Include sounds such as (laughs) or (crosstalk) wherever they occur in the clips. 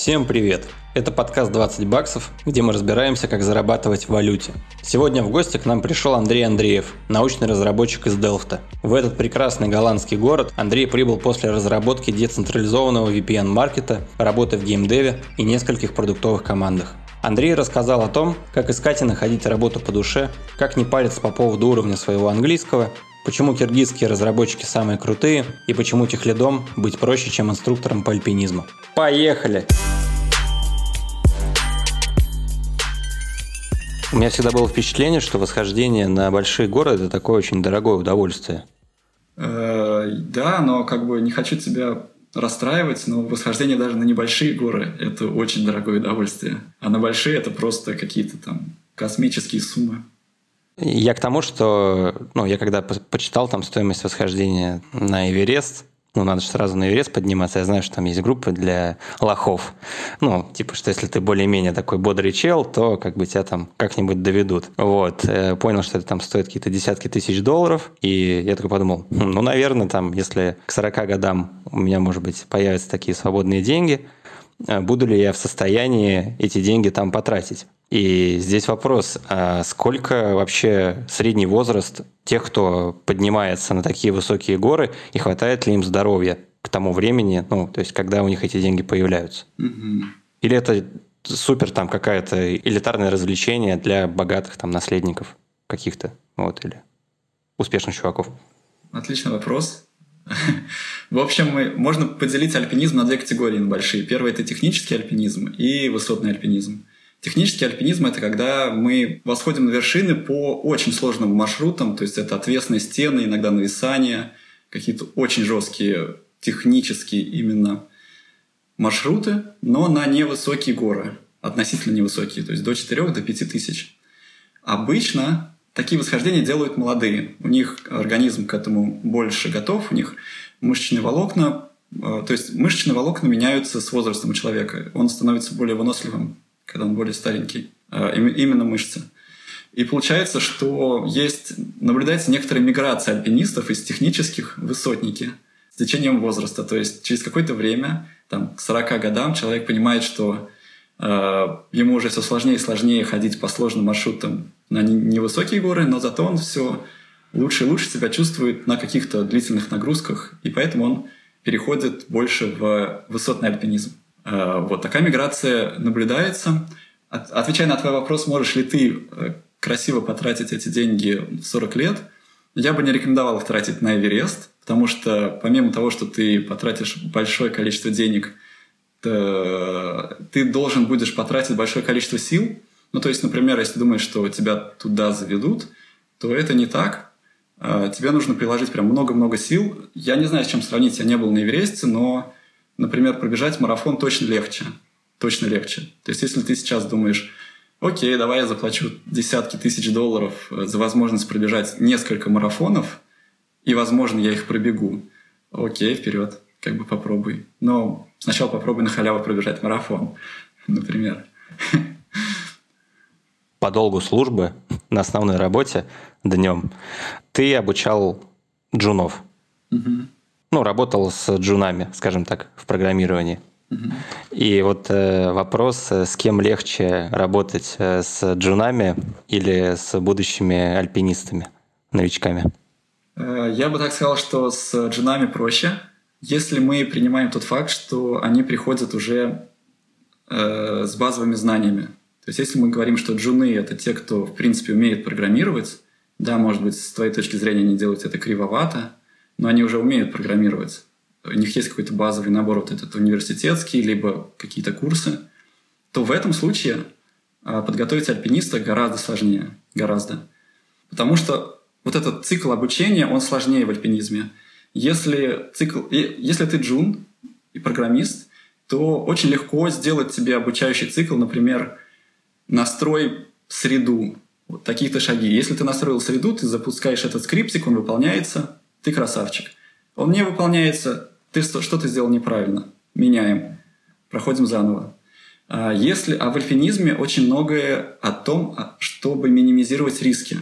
Всем привет! Это подкаст 20 баксов, где мы разбираемся, как зарабатывать в валюте. Сегодня в гости к нам пришел Андрей Андреев, научный разработчик из Делфта. В этот прекрасный голландский город Андрей прибыл после разработки децентрализованного VPN-маркета, работы в геймдеве и нескольких продуктовых командах. Андрей рассказал о том, как искать и находить работу по душе, как не париться по поводу уровня своего английского, почему киргизские разработчики самые крутые и почему техлидом быть проще, чем инструктором по альпинизму. Поехали! У меня всегда было впечатление, что восхождение на большие горы – это такое очень дорогое удовольствие. Э, да, но как бы не хочу тебя расстраивать, но восхождение даже на небольшие горы – это очень дорогое удовольствие. А на большие – это просто какие-то там космические суммы. Я к тому, что ну, я когда почитал там стоимость восхождения на Эверест, ну, надо же сразу на Эверест подниматься. Я знаю, что там есть группы для лохов. Ну, типа, что если ты более-менее такой бодрый чел, то как бы тебя там как-нибудь доведут. Вот. Э, понял, что это там стоит какие-то десятки тысяч долларов. И я такой подумал, «Хм, ну, наверное, там, если к 40 годам у меня, может быть, появятся такие свободные деньги, э, буду ли я в состоянии эти деньги там потратить? И здесь вопрос, а сколько вообще средний возраст тех, кто поднимается на такие высокие горы, и хватает ли им здоровья к тому времени, ну, то есть когда у них эти деньги появляются? Угу. Или это супер там какая-то элитарное развлечение для богатых там наследников каких-то, вот, или успешных чуваков? Отличный вопрос. В общем, можно поделить альпинизм на две категории большие. Первый – это технический альпинизм и высотный альпинизм. Технический альпинизм – это когда мы восходим на вершины по очень сложным маршрутам, то есть это отвесные стены, иногда нависания, какие-то очень жесткие технические именно маршруты, но на невысокие горы, относительно невысокие, то есть до 4 до 5 тысяч. Обычно такие восхождения делают молодые. У них организм к этому больше готов, у них мышечные волокна, э, то есть мышечные волокна меняются с возрастом у человека. Он становится более выносливым когда он более старенький, а, именно мышцы. И получается, что есть, наблюдается некоторая миграция альпинистов из технических высотники с течением возраста. То есть через какое-то время, там, к 40 годам, человек понимает, что э, ему уже все сложнее и сложнее ходить по сложным маршрутам на невысокие горы, но зато он все лучше и лучше себя чувствует на каких-то длительных нагрузках, и поэтому он переходит больше в высотный альпинизм. Э, вот такая миграция наблюдается. Отвечая на твой вопрос, можешь ли ты э, красиво потратить эти деньги в 40 лет, я бы не рекомендовал их тратить на Эверест, потому что помимо того, что ты потратишь большое количество денег, ты должен будешь потратить большое количество сил. Ну, то есть, например, если думаешь, что тебя туда заведут, то это не так. Э, тебе нужно приложить прям много-много сил. Я не знаю, с чем сравнить, я не был на Эвересте, но например, пробежать марафон точно легче. Точно легче. То есть, если ты сейчас думаешь, окей, давай я заплачу десятки тысяч долларов э, за возможность пробежать несколько марафонов, и, возможно, я их пробегу. Окей, вперед, как бы попробуй. Но сначала попробуй на халяву пробежать марафон, (laughs) например. По долгу службы (laughs) на основной работе днем ты обучал джунов. Угу ну, работал с джунами, скажем так, в программировании. И вот э, вопрос, э, с кем легче работать, э, с джунами или с будущими альпинистами, новичками? Э, я бы так сказал, что с джунами проще, если мы принимаем тот факт, что они приходят уже э, с базовыми знаниями. То есть если мы говорим, что джуны — это те, кто, в принципе, умеет программировать, да, может быть, с твоей точки зрения они делают это кривовато, но они уже умеют программировать. У них есть какой-то базовый набор, вот этот университетский, либо какие-то курсы, то в этом случае а, подготовить альпиниста гораздо сложнее. Гораздо. Потому что вот этот цикл обучения, он сложнее в альпинизме. Если, цикл, если ты джун и программист, то очень легко сделать тебе обучающий цикл, например, настрой среду, вот такие-то шаги. Если ты настроил среду, ты запускаешь этот скриптик, он выполняется, ты красавчик. Он не выполняется, ты что-то сделал неправильно. Меняем. Проходим заново. А если, а в альпинизме очень многое о том, а, чтобы минимизировать риски.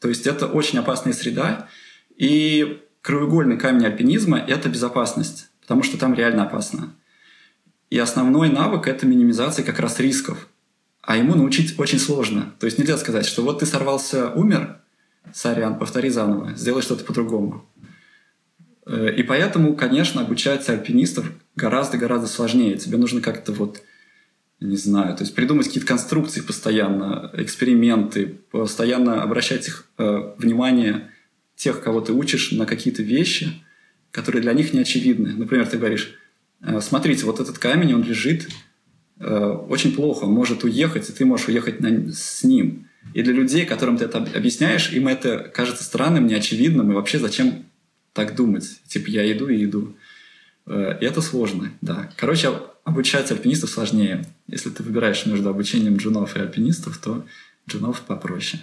То есть это очень опасная среда, и краеугольный камень альпинизма – это безопасность, потому что там реально опасно. И основной навык – это минимизация как раз рисков. А ему научить очень сложно. То есть нельзя сказать, что вот ты сорвался, умер, сорян, повтори заново, сделай что-то по-другому. Э, и поэтому, конечно, обучать альпинистов гораздо-гораздо сложнее. Тебе нужно как-то вот, не знаю, то есть придумать какие-то конструкции постоянно, эксперименты, постоянно обращать их э, внимание тех, кого ты учишь, на какие-то вещи, которые для них не очевидны. Например, ты говоришь, э, смотрите, вот этот камень, он лежит э, очень плохо, он может уехать, и ты можешь уехать на, с ним. И для людей, которым ты это объясняешь, им это кажется странным, неочевидным, и вообще зачем так думать? Типа, я иду и иду. Э, и это сложно, да. Короче, обучать альпинистов сложнее. Если ты выбираешь между обучением джунов и альпинистов, то джунов попроще.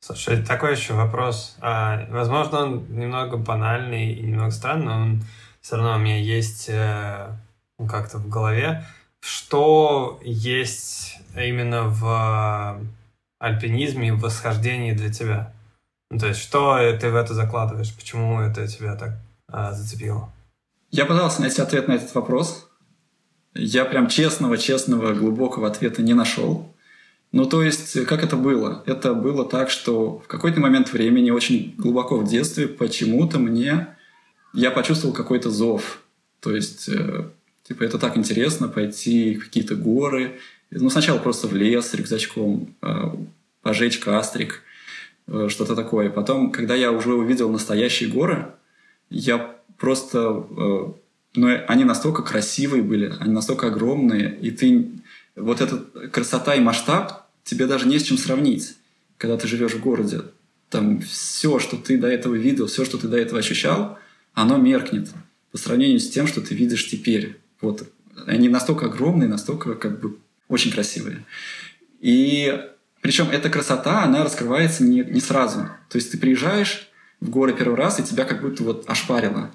Слушай, такой еще вопрос. А, возможно, он немного банальный и немного странный, но он все равно у меня есть э, как-то в голове. Что есть именно в альпинизме, в восхождении для тебя? Ну, то есть, что ты в это закладываешь? Почему это тебя так а, зацепило? Я пытался найти ответ на этот вопрос. Я прям честного, честного, глубокого ответа не нашел. Ну, то есть, как это было? Это было так, что в какой-то момент времени, очень глубоко в детстве, почему-то мне... Я почувствовал какой-то зов. То есть, э, типа, это так интересно пойти в какие-то горы. Ну, сначала просто в лес с рюкзачком, э, пожечь кастрик, э, что-то такое. Потом, когда я уже увидел настоящие горы, я просто... Э, ну, они настолько красивые были, они настолько огромные, и ты вот эта красота и масштаб тебе даже не с чем сравнить, когда ты живешь в городе. Там все, что ты до этого видел, все, что ты до этого ощущал, оно меркнет по сравнению с тем, что ты видишь теперь. Вот они настолько огромные, настолько как бы очень красивые. И причем эта красота, она раскрывается не, не сразу. То есть ты приезжаешь в горы первый раз, и тебя как будто вот ошпарило.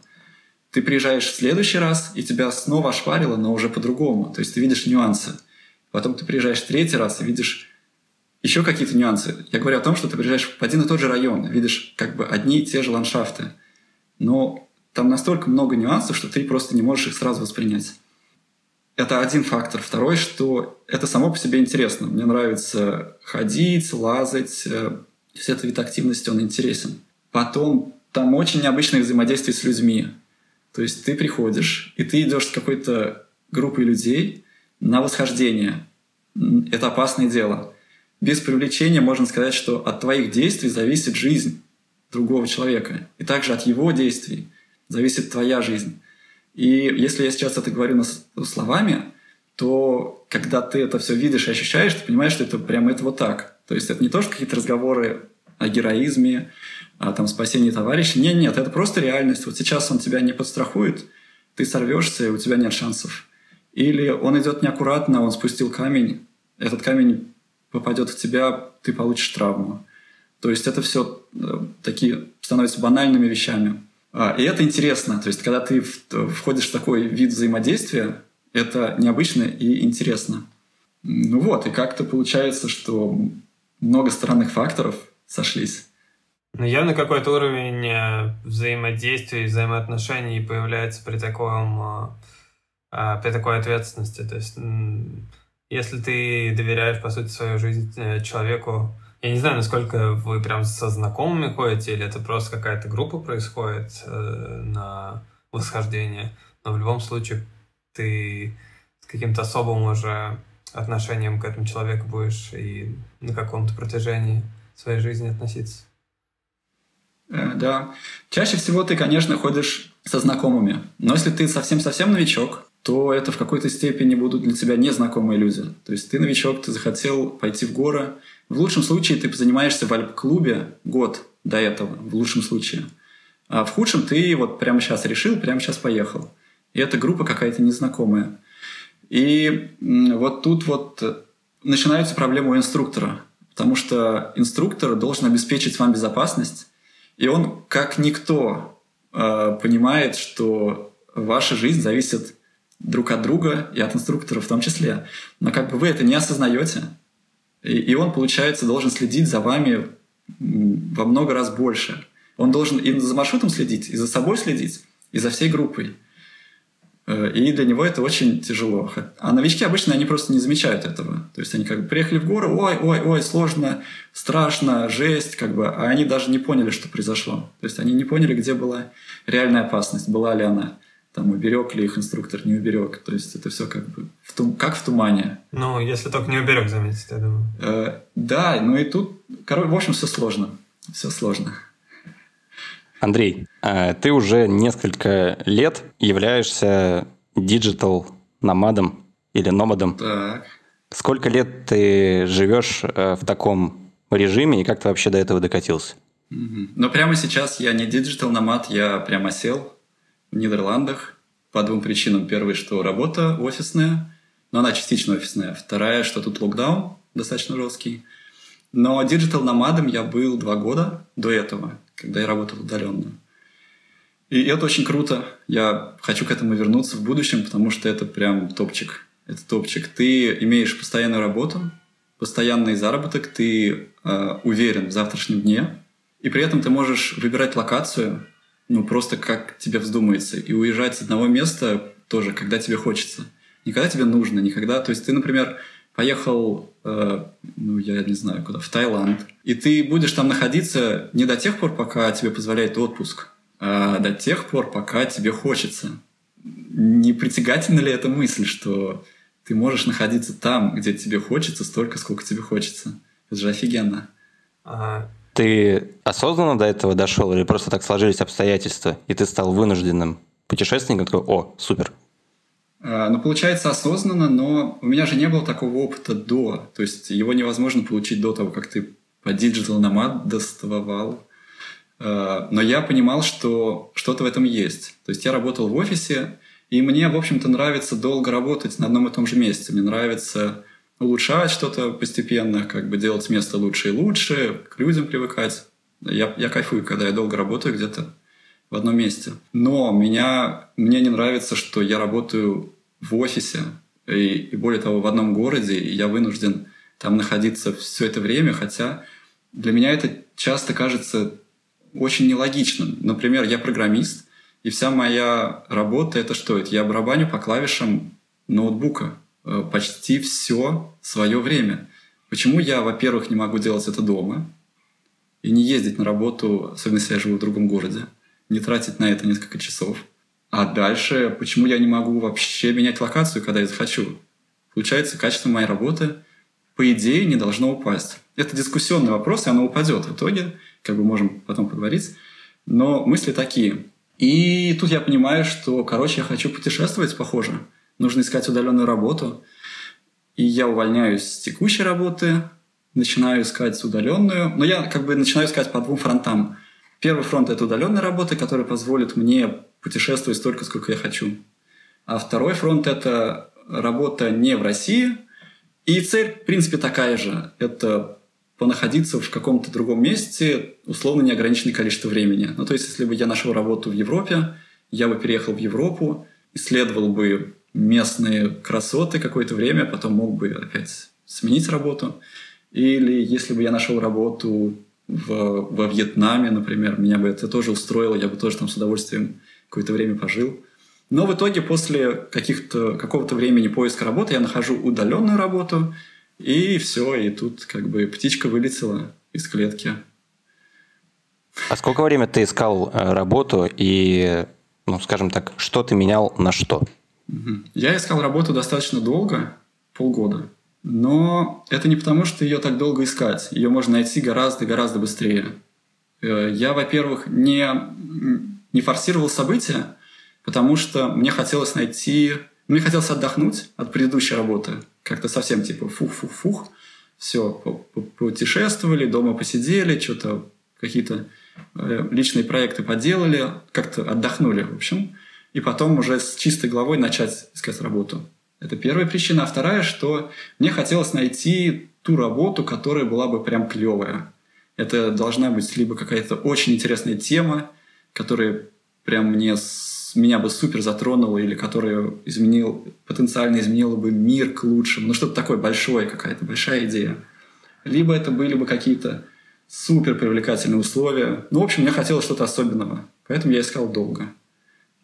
Ты приезжаешь в следующий раз, и тебя снова ошпарило, но уже по-другому. То есть ты видишь нюансы. Потом ты приезжаешь в третий раз и видишь еще какие-то нюансы. Я говорю о том, что ты приезжаешь в один и тот же район, видишь как бы одни и те же ландшафты. Но там настолько много нюансов, что ты просто не можешь их сразу воспринять. Это один фактор. Второй, что это само по себе интересно. Мне нравится ходить, лазать. Э, Все это вид активности, он интересен. Потом там очень необычное взаимодействие с людьми. То есть ты приходишь, и ты идешь с какой-то группой людей, на восхождение. Это опасное дело. Без привлечения можно сказать, что от твоих действий зависит жизнь другого человека. И также от его действий зависит твоя жизнь. И если я сейчас это говорю словами, то когда ты это все видишь и ощущаешь, ты понимаешь, что это прямо это вот так. То есть это не то, что какие-то разговоры о героизме, о там, спасении товарища. Нет, нет, это просто реальность. Вот сейчас он тебя не подстрахует, ты сорвешься, и у тебя нет шансов. Или он идет неаккуратно, он спустил камень, этот камень попадет в тебя, ты получишь травму. То есть это все э, такие становятся банальными вещами. А, и это интересно. То есть когда ты входишь в такой вид взаимодействия, это необычно и интересно. Ну вот, и как-то получается, что много странных факторов сошлись. Ну, явно какой-то уровень э, взаимодействия и взаимоотношений появляется при таком э, а, при такой ответственности. То есть, если ты доверяешь, по сути, свою жизнь э, человеку, я не знаю, насколько вы прям со знакомыми ходите, или это просто какая-то группа происходит э, на восхождение, но в любом случае ты с каким-то особым уже отношением к этому человеку будешь и на каком-то протяжении своей жизни относиться. Э, да. Чаще всего ты, конечно, ходишь со знакомыми. Но если ты совсем-совсем новичок, то это в какой-то степени будут для тебя незнакомые люди. То есть ты новичок, ты захотел пойти в горы. В лучшем случае ты занимаешься в альп-клубе год до этого, в лучшем случае. А в худшем ты вот прямо сейчас решил, прямо сейчас поехал. И эта группа какая-то незнакомая. И вот тут вот начинаются проблемы у инструктора. Потому что инструктор должен обеспечить вам безопасность. И он, как никто, э, понимает, что ваша жизнь зависит друг от друга и от инструктора в том числе. Но как бы вы это не осознаете, и, и он, получается, должен следить за вами во много раз больше. Он должен и за маршрутом следить, и за собой следить, и за всей группой. Э, и для него это очень тяжело. А новички обычно они просто не замечают этого. То есть они как бы приехали в горы, ой, ой, ой, сложно, страшно, жесть, как бы, а они даже не поняли, что произошло. То есть они не поняли, где была реальная опасность, была ли она. Там уберег ли их инструктор, не уберег. То есть это все как бы в тум... как в тумане. Ну, если только не уберег, заметить, я думаю. Э, да, ну и тут, короче, в общем, все сложно. Все сложно. Андрей, а ты уже несколько лет являешься digital nomad ом или nomad ом. Так. Сколько лет ты живешь э, в таком режиме и как ты вообще до этого докатился? Угу. Но прямо сейчас я не digital nomad, я прямо осел в Нидерландах по двум причинам. Первый, что работа офисная, но она частично офисная. Вторая, что тут локдаун достаточно жесткий. Но диджитал номадом я был два года до этого когда я работал удаленно. И это очень круто. Я хочу к этому вернуться в будущем, потому что это прям топчик. Это топчик. Ты имеешь постоянную работу, постоянный заработок, ты э, уверен в завтрашнем дне, и при этом ты можешь выбирать локацию, ну просто как тебе вздумается, и уезжать с одного места тоже, когда тебе хочется. Не когда тебе нужно, не когда... То есть ты, например, поехал, э, ну, я не знаю куда, в Таиланд, и ты будешь там находиться не до тех пор, пока тебе позволяет отпуск, а до тех пор, пока тебе хочется. Не притягательна ли эта мысль, что ты можешь находиться там, где тебе хочется, столько, сколько тебе хочется? Это же офигенно. А... Ты осознанно до этого дошел или просто так сложились обстоятельства, и ты стал вынужденным путешественником? Такой, о, супер, а, ну, получается осознанно, но у меня же не было такого опыта до. То есть его невозможно получить до того, как ты по Nomad доставал. А, но я понимал, что что-то в этом есть. То есть я работал в офисе, и мне, в общем-то, нравится долго работать на одном и том же месте. Мне нравится улучшать что-то постепенно, как бы делать место лучше и лучше, к людям привыкать. Я, я кайфую, когда я долго работаю где-то в одном месте. Но меня, мне не нравится, что я работаю в офисе, и, и более того, в одном городе, и я вынужден там находиться все это время, хотя для меня это часто кажется очень нелогичным. Например, я программист, и вся моя работа — это что? Это я барабаню по клавишам ноутбука почти все свое время. Почему я, во-первых, не могу делать это дома и не ездить на работу, особенно если я живу в другом городе, не тратить на это несколько часов — а дальше, почему я не могу вообще менять локацию, когда я захочу? Получается, качество моей работы, по идее, не должно упасть. Это дискуссионный вопрос, и оно упадет в итоге, как бы можем потом поговорить. Но мысли такие. И тут я понимаю, что, короче, я хочу путешествовать, похоже. Нужно искать удаленную работу. И я увольняюсь с текущей работы, начинаю искать удаленную. Но я как бы начинаю искать по двум фронтам. Первый фронт – это удаленная работа, которая позволит мне путешествовать столько, сколько я хочу. А второй фронт – это работа не в России. И цель, в принципе, такая же. Это понаходиться в каком-то другом месте условно неограниченное количество времени. Ну, то есть, если бы я нашел работу в Европе, я бы переехал в Европу, исследовал бы местные красоты какое-то время, потом мог бы опять сменить работу. Или если бы я нашел работу в, во Вьетнаме, например, меня бы это тоже устроило, я бы тоже там с удовольствием какое-то время пожил. Но в итоге после каких-то, какого-то времени поиска работы я нахожу удаленную работу, и все, и тут как бы птичка вылетела из клетки. А сколько времени ты искал э, работу и, ну, скажем так, что ты менял на что? Я искал работу достаточно долго, полгода. Но это не потому, что ее так долго искать. Ее можно найти гораздо-гораздо быстрее. Э, я, во-первых, не не форсировал события, потому что мне хотелось найти... Мне хотелось отдохнуть от предыдущей работы. Как-то совсем типа фух-фух-фух. Все, путешествовали, дома посидели, что-то какие-то э, личные проекты поделали, как-то отдохнули, в общем. И потом уже с чистой головой начать искать работу. Это первая причина. А вторая, что мне хотелось найти ту работу, которая была бы прям клевая. Это должна быть либо какая-то очень интересная тема, которая прям мне меня бы супер затронула или которая изменил, потенциально изменила бы мир к лучшему. Ну, что-то такое большое, какая-то большая идея. Либо это были бы какие-то супер привлекательные условия. Ну, в общем, мне хотелось что-то особенного. Поэтому я искал долго.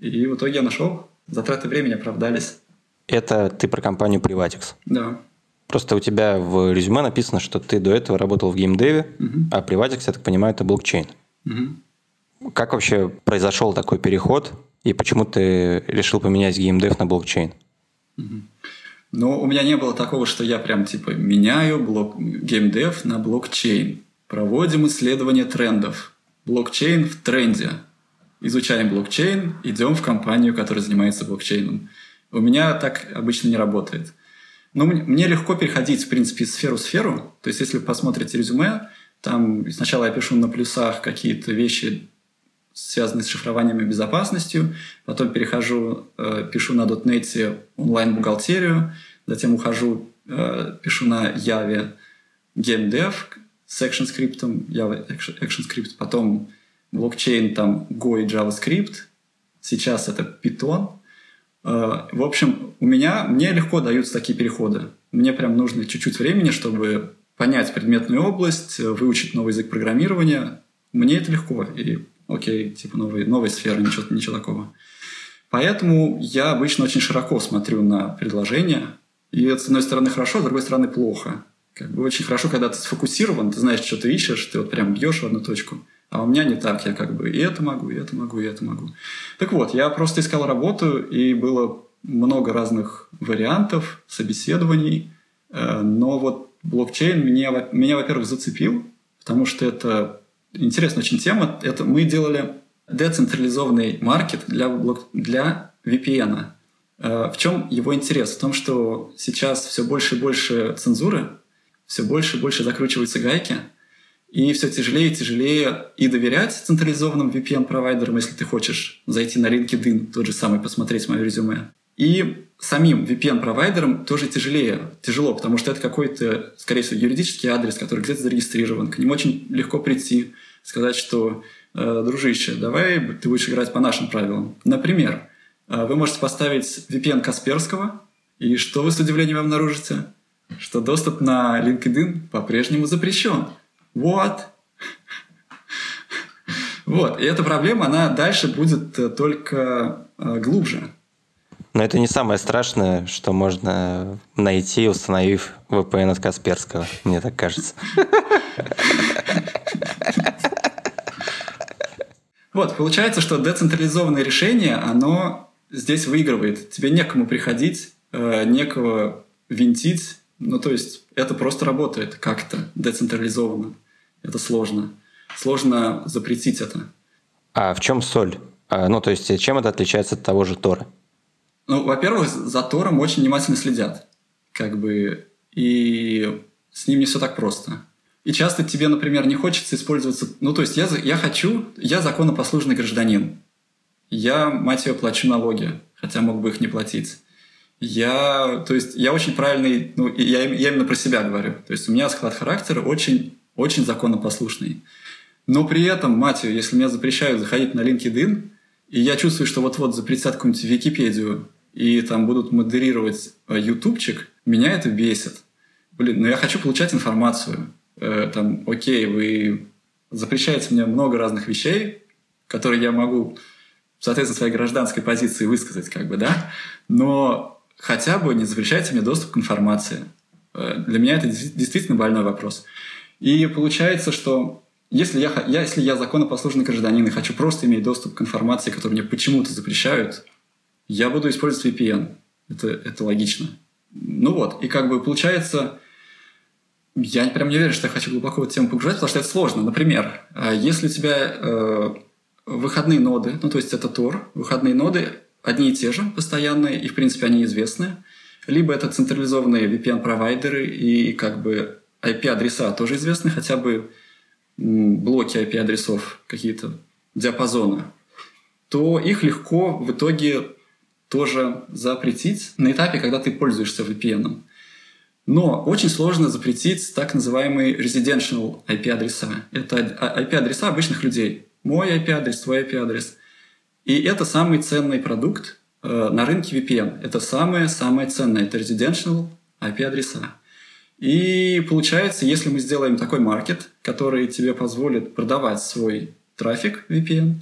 И в итоге я нашел затраты времени оправдались. Это ты про компанию Privatix? Да. Просто у тебя в резюме написано, что ты до этого работал в геймдеве, угу. а Privatix, я так понимаю, это блокчейн. Угу. Как вообще произошел такой переход, и почему ты решил поменять геймдев на блокчейн? Угу. Ну, у меня не было такого, что я прям типа меняю блок... геймдев на блокчейн. Проводим исследование трендов. Блокчейн в тренде. Изучаем блокчейн, идем в компанию, которая занимается блокчейном. У меня так обычно не работает. Но мне легко переходить, в принципе, из сферу в сферу. То есть, если вы посмотрите резюме, там сначала я пишу на плюсах какие-то вещи, связанные с шифрованием и безопасностью, потом перехожу, э, пишу на .NET онлайн-бухгалтерию, затем ухожу, э, пишу на Java GameDev с ActionScript, Java ActionScript, потом блокчейн, там Go и JavaScript, сейчас это Python. Э, в общем, у меня, мне легко даются такие переходы. Мне прям нужно чуть-чуть времени, чтобы понять предметную область, выучить новый язык программирования. Мне это легко, и окей, типа новые, новая сфера, ничего, ничего такого. Поэтому я обычно очень широко смотрю на предложения, и это, с одной стороны, хорошо, с другой стороны, плохо. Как бы очень хорошо, когда ты сфокусирован, ты знаешь, что ты ищешь, ты вот прям бьешь в одну точку. А у меня не так, я как бы и это могу, и это могу, и это могу. Так вот, я просто искал работу, и было много разных вариантов, собеседований, э, но вот блокчейн меня, меня во-первых, зацепил, потому что это интересная очень тема. Это мы делали децентрализованный маркет для, блок... для VPN. Э, в чем его интерес? В том, что сейчас все больше и больше цензуры, все больше и больше закручиваются гайки, и все тяжелее и тяжелее и доверять централизованным VPN-провайдерам, если ты хочешь зайти на LinkedIn, тот же самый, посмотреть мое резюме. И самим VPN-провайдерам тоже тяжелее. Тяжело, потому что это какой-то, скорее всего, юридический адрес, который где-то зарегистрирован. К нему очень легко прийти, сказать, что э, дружище, давай ты будешь играть по нашим правилам. Например, э, вы можете поставить VPN Касперского, и что вы с удивлением обнаружите? Что доступ на LinkedIn по-прежнему запрещен. Вот. Вот. И эта проблема, она дальше будет э, только глубже. Но это не самое страшное, что можно найти, установив VPN от Касперского, мне так кажется. Вот, получается, что децентрализованное решение, оно здесь выигрывает. Тебе некому приходить, э, некого винтить. Ну, то есть это просто работает как-то децентрализованно. Это сложно. Сложно запретить это. А в чем соль? А, ну, то есть чем это отличается от того же Тора? Ну, во-первых, за Тором очень внимательно следят. Как бы, и с ним не все так просто. И часто тебе, например, не хочется использоваться... Ну, то есть я, я хочу... Я законопослушный гражданин. Я, мать ее, плачу налоги, хотя мог бы их не платить. Я, то есть, я очень правильный, ну, я, я именно про себя говорю. То есть, у меня склад характера очень, очень законопослушный. Но при этом, мать ее, если меня запрещают заходить на LinkedIn, и я чувствую, что вот-вот запретят какую-нибудь Википедию, и там будут модерировать э, ютубчик, меня это бесит. Блин, но я хочу получать информацию. Э, там, окей, вы запрещаете мне много разных вещей, которые я могу, соответственно, своей гражданской позиции высказать, как бы, да, но хотя бы не запрещайте мне доступ к информации. Э, для меня это действительно больной вопрос. И получается, что если я, я, если я законопослушный гражданин и хочу просто иметь доступ к информации, которую мне почему-то запрещают, я буду использовать VPN. Это, это логично. Ну вот, и как бы получается, я прям не уверен, что я хочу глубоко в эту тему погружать, потому что это сложно. Например, э, если у тебя э, выходные ноды, ну то есть это Tor, выходные ноды одни и те же, постоянные, и в принципе они известны, либо это централизованные VPN-провайдеры и как бы IP-адреса тоже известны, хотя бы блоки IP-адресов, какие-то диапазоны, то их легко в итоге тоже запретить на этапе, когда ты пользуешься VPN. Но очень сложно запретить так называемые residential IP-адреса. Это IP-адреса обычных людей. Мой IP-адрес, твой IP-адрес. И это самый ценный продукт э, на рынке VPN. Это самое-самое ценное. Это residential IP-адреса. И получается, если мы сделаем такой маркет, который тебе позволит продавать свой трафик VPN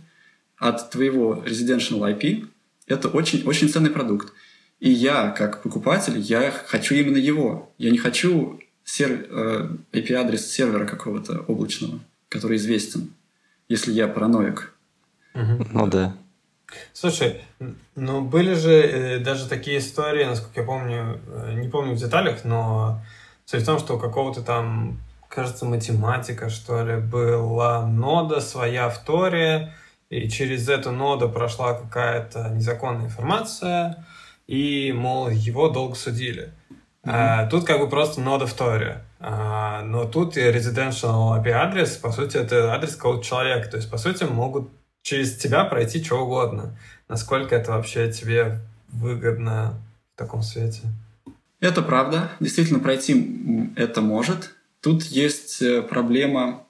от твоего residential IP, это очень-очень ценный продукт. И я, как покупатель, я хочу именно его. Я не хочу сер... э, IP-адрес сервера какого-то облачного, который известен, если я параноик. Ну да. Слушай, ну были же э, даже такие истории, насколько я помню, э, не помню в деталях, но суть в том, что у какого-то там, кажется, математика, что ли, была нода своя в Торе, и через эту ноду прошла какая-то незаконная информация, и, мол, его долго судили. Mm-hmm. А, тут как бы просто нода в Торе. А, но тут и residential IP-адрес, по сути, это адрес какого-то человека. То есть, по сути, могут через тебя пройти что угодно. Насколько это вообще тебе выгодно в таком свете? Это правда. Действительно, пройти это может. Тут есть э, проблема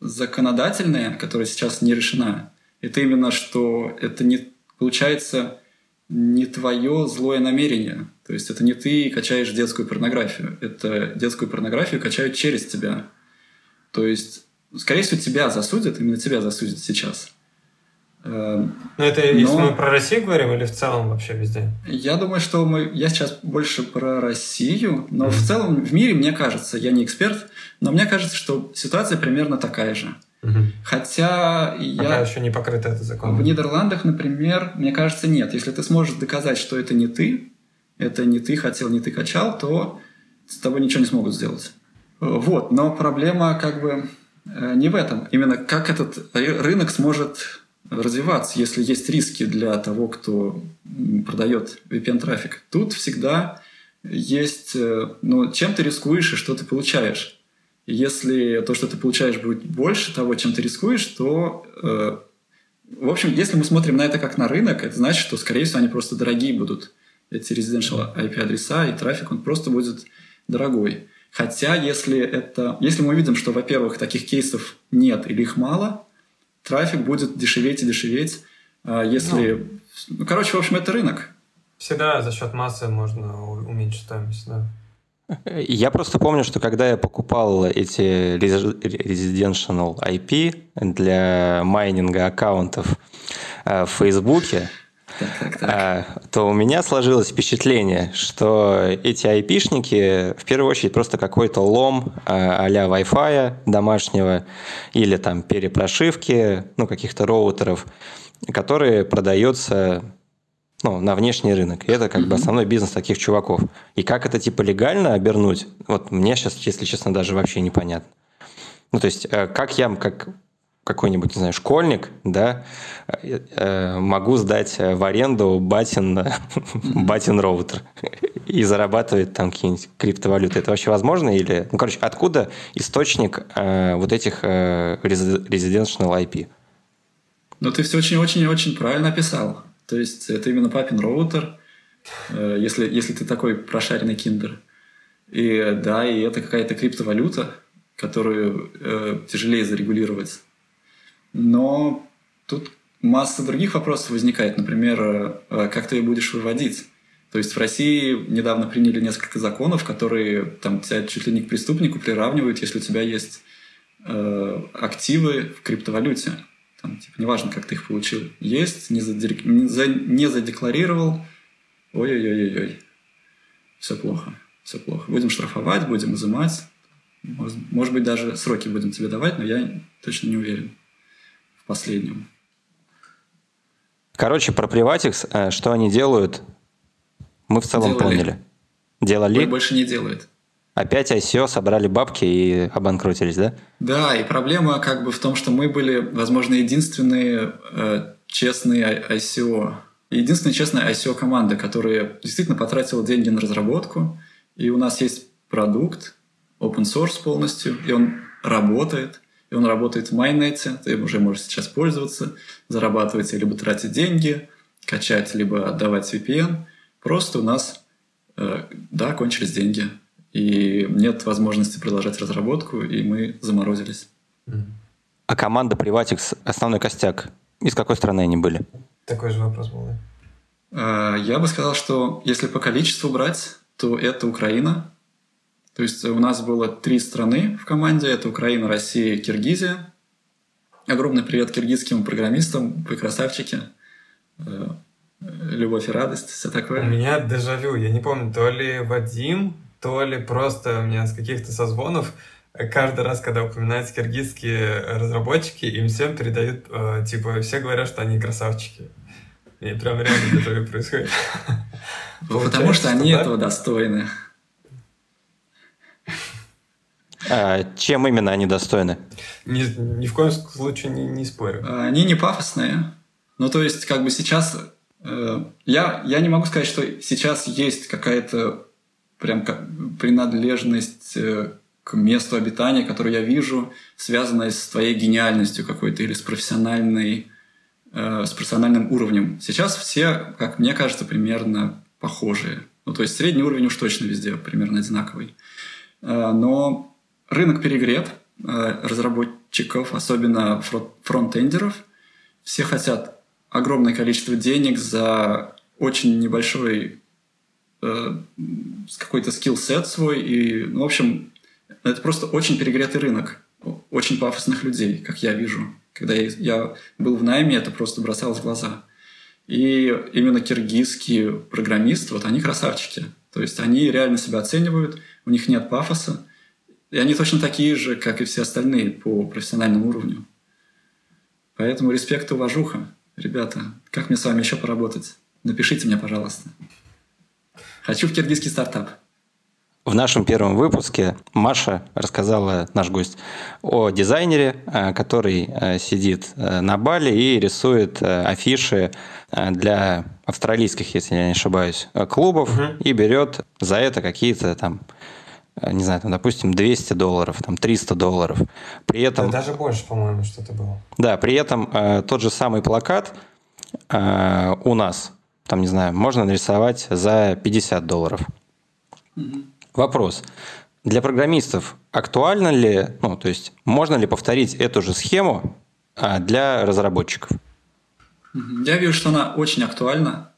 законодательная, которая сейчас не решена. Это именно, что это не получается не твое злое намерение. То есть это не ты качаешь детскую порнографию. Это детскую порнографию качают через тебя. То есть, скорее всего, тебя засудят, именно тебя засудят сейчас. Эм, Но это Но... если мы про Россию говорим или в целом вообще везде? Я думаю, что мы... я сейчас больше про Россию, но mm-hmm. в целом в мире, мне кажется, я не эксперт, но мне кажется, что ситуация примерно такая же. Mm-hmm. Хотя я... Пока еще не покрыто это законом. В Нидерландах, например, мне кажется, нет. Если ты сможешь доказать, что это не ты, это не ты хотел, не ты качал, то с тобой ничего не смогут сделать. Вот, но проблема как бы э, не в этом. Именно как этот рынок сможет развиваться, если есть риски для того, кто продает VPN-трафик. Тут всегда есть, э, ну, чем ты рискуешь и что ты получаешь. Если то, что ты получаешь, будет больше того, чем ты рискуешь, то, э, в общем, если мы смотрим на это как на рынок, это значит, что, скорее всего, они просто дорогие будут, эти residential IP-адреса, и трафик, он просто будет дорогой. Хотя, если это, если мы видим, что, во-первых, таких кейсов нет или их мало, трафик будет дешеветь и дешеветь. А если... Ну, ну короче, в общем, это рынок. Всегда за счет массы можно уменьшить стоимость, да. Я просто помню, что когда я покупал эти residential IP для майнинга аккаунтов э, в Фейсбуке, а, то у меня сложилось впечатление, что эти айпишники в первую очередь просто какой-то лом а, а-ля Wi-Fi домашнего или там перепрошивки, ну, каких-то роутеров, которые продаются ну, на внешний рынок. И это как mm-hmm. бы основной бизнес таких чуваков. И как это типа легально обернуть, вот мне сейчас, если честно, даже вообще непонятно. Ну, то есть, э, как я, как какой-нибудь, не знаю, школьник, да, э, э, могу сдать в аренду батин, (laughs) батин роутер и зарабатывать там какие-нибудь криптовалюты. Это вообще возможно? Или, ну, короче, откуда источник э, вот этих э, residential IP? Ну, ты все очень-очень-очень правильно описал. То есть это именно папин роутер, если, если ты такой прошаренный киндер. И да, и это какая-то криптовалюта, которую э, тяжелее зарегулировать но тут масса других вопросов возникает. Например, э, как ты ее будешь выводить? То есть в России недавно приняли несколько законов, которые там, тебя чуть ли не к преступнику приравнивают, если у тебя есть э, активы в криптовалюте. Там, типа, неважно, как ты их получил. Есть, не, задек... не, за... не задекларировал. Ой-ой-ой-ой. Все плохо. Все плохо. Будем штрафовать, будем изымать. Может, может быть, даже сроки будем тебе давать, но я точно не уверен в последнем. Короче, про Privatix, э, что они делают, мы в целом Делали. поняли. Делали? Больше не делают. Опять ICO собрали бабки и обанкротились, да? Да, и проблема как бы в том, что мы были, возможно, единственные э, честные ICO. Единственная честная ICO-команда, которая действительно потратила деньги на разработку, и у нас есть продукт, open source полностью, и он работает и он работает в майнете, ты уже можешь сейчас пользоваться, зарабатывать либо тратить деньги, качать, либо отдавать VPN. Просто у нас, э, да, кончились деньги, и нет возможности продолжать разработку, и мы заморозились. А команда Privatix, основной костяк, из какой страны они были? Такой же вопрос был. Э, я бы сказал, что если по количеству брать, то это Украина, то есть у нас было три страны в команде. Это Украина, Россия, Киргизия. Огромный привет киргизским программистам. Вы красавчики. Э, любовь и радость, все такое. У меня дежавю, я не помню, то ли Вадим, то ли просто у меня с каких-то созвонов каждый раз, когда упоминаются киргизские разработчики, им всем передают, э, типа, все говорят, что они красавчики. И прям реально (laughs) это происходит. Потому что они этого достойны. А чем именно они достойны? Ни, ни в коем случае не, не спорю. Они не пафосные. Ну, то есть, как бы сейчас... Э, я, я не могу сказать, что сейчас есть какая-то прям принадлежность э, к месту обитания, которую я вижу, связанная с твоей гениальностью какой-то или с профессиональной э, с профессиональным уровнем. Сейчас все, как мне кажется, примерно похожие. Ну, то есть средний уровень уж точно везде примерно одинаковый. Э, но рынок перегрет э, разработчиков, особенно фронтендеров. Все хотят огромное количество денег за очень небольшой э, какой-то скилл-сет свой. И, ну, в общем, это просто очень перегретый рынок очень пафосных людей, как я вижу. Когда я, я был в найме, это просто бросалось в глаза. И именно киргизские программисты, вот они красавчики. То есть они реально себя оценивают, у них нет пафоса, и они точно такие же, как и все остальные по профессиональному уровню. Поэтому респект и уважуха. Ребята, как мне с вами еще поработать? Напишите мне, пожалуйста. Хочу в киргизский стартап. В нашем первом выпуске Маша рассказала, наш гость, о дизайнере, э, который э, сидит э, на Бали и рисует афиши для австралийских, если я не ошибаюсь, клубов угу. и берет за это какие-то там не знаю, там, допустим, 200 долларов, там, 300 долларов. При этом... Да, даже больше, по-моему, что-то было. Да, при этом э, тот же самый плакат э, у нас, там, не знаю, можно нарисовать за 50 долларов. Угу. Вопрос. Для программистов актуально ли, ну, то есть можно ли повторить эту же схему а, для разработчиков? Я вижу, что она очень актуальна.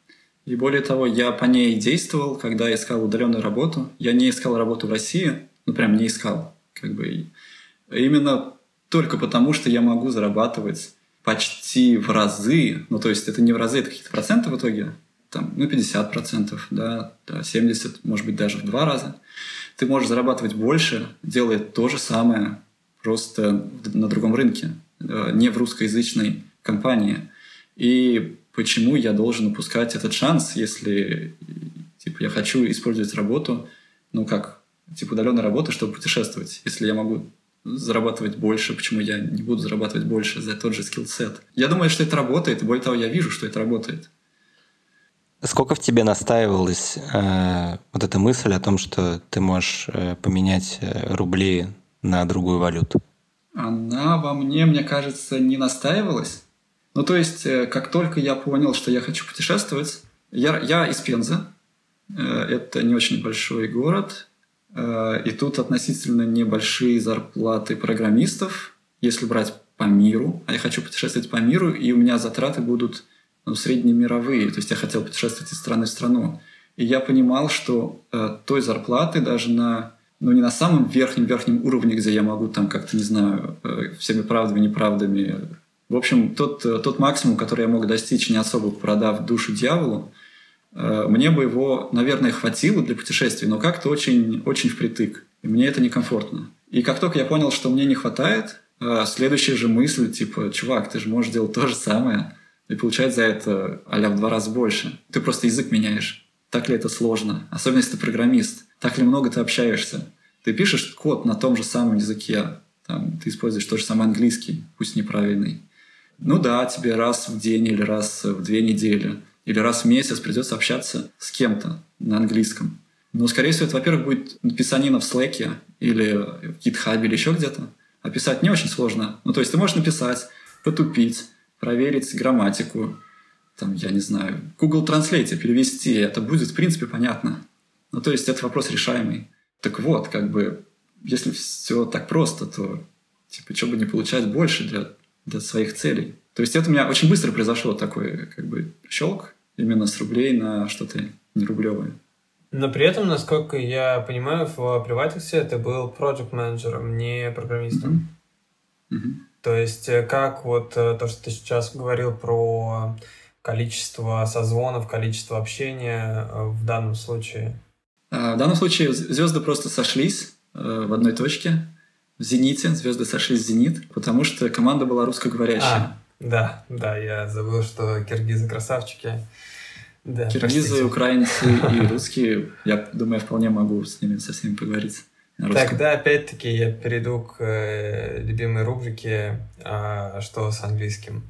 И более того, я по ней действовал, когда искал удаленную работу. Я не искал работу в России, ну прям не искал. Как бы. Именно только потому, что я могу зарабатывать почти в разы, ну то есть это не в разы, это какие-то проценты в итоге, там, ну, 50%, да, да, 70%, может быть, даже в два раза. Ты можешь зарабатывать больше, делая то же самое, просто на другом рынке, э, не в русскоязычной компании. И почему я должен упускать этот шанс, если типа, я хочу использовать работу, ну как, типа удаленная работа, чтобы путешествовать. Если я могу зарабатывать больше, почему я не буду зарабатывать больше за тот же скилл-сет. Я думаю, что это работает, и более того, я вижу, что это работает. Сколько в тебе настаивалась э, вот эта мысль о том, что ты можешь э, поменять э, рубли на другую валюту? Она во мне, мне кажется, не настаивалась. Ну, то есть, э, как только я понял, что я хочу путешествовать, я, я из Пензы, э, это не очень большой город, э, и тут относительно небольшие зарплаты программистов, если брать по миру, а я хочу путешествовать по миру, и у меня затраты будут ну, среднемировые. То есть я хотел путешествовать из страны в страну. И я понимал, что э, той зарплаты даже на ну, не на самом верхнем-верхнем уровне, где я могу там как-то, не знаю, э, всеми правдами, неправдами. В общем, тот, э, тот максимум, который я мог достичь, не особо продав душу дьяволу, э, мне бы его, наверное, хватило для путешествий, но как-то очень, очень впритык. И мне это некомфортно. И как только я понял, что мне не хватает, э, следующая же мысль, типа, чувак, ты же можешь делать то же самое – и получать за это а в два раза больше. Ты просто язык меняешь. Так ли это сложно? Особенно если ты программист. Так ли много ты общаешься? Ты пишешь код на том же самом языке. Там, ты используешь тот же самый английский, пусть неправильный. Ну да, тебе раз в день или раз в две недели или раз в месяц придется общаться с кем-то на английском. Но, скорее всего, это, во-первых, будет писанина в Slack или в GitHub или еще где-то. А писать не очень сложно. Ну, то есть ты можешь написать, потупить, проверить грамматику, там, я не знаю, Google Translate перевести, это будет, в принципе, понятно. Ну, то есть, это вопрос решаемый. Так вот, как бы, если все так просто, то, типа, что бы не получать больше для, для своих целей. То есть, это у меня очень быстро произошло такой, как бы, щелк именно с рублей на что-то не рублевое. Но при этом, насколько я понимаю, в Приватексе это был проект менеджером не программистом. Mm-hmm. Mm-hmm. То есть, э, как вот э, то, что ты сейчас говорил про количество созвонов, количество общения э, в данном случае? А, в данном случае звезды просто сошлись в одной точке. В «Зените» звезды сошлись в «Зенит», потому что команда была русскоговорящая. А, да, да, я забыл, что киргизы красавчики. Да, Киргизы, простите. украинцы (laughs) и русские, я думаю, я вполне могу с ними со всеми поговорить. Тогда опять-таки я перейду к э, любимой рубрике э, «Что с английским?».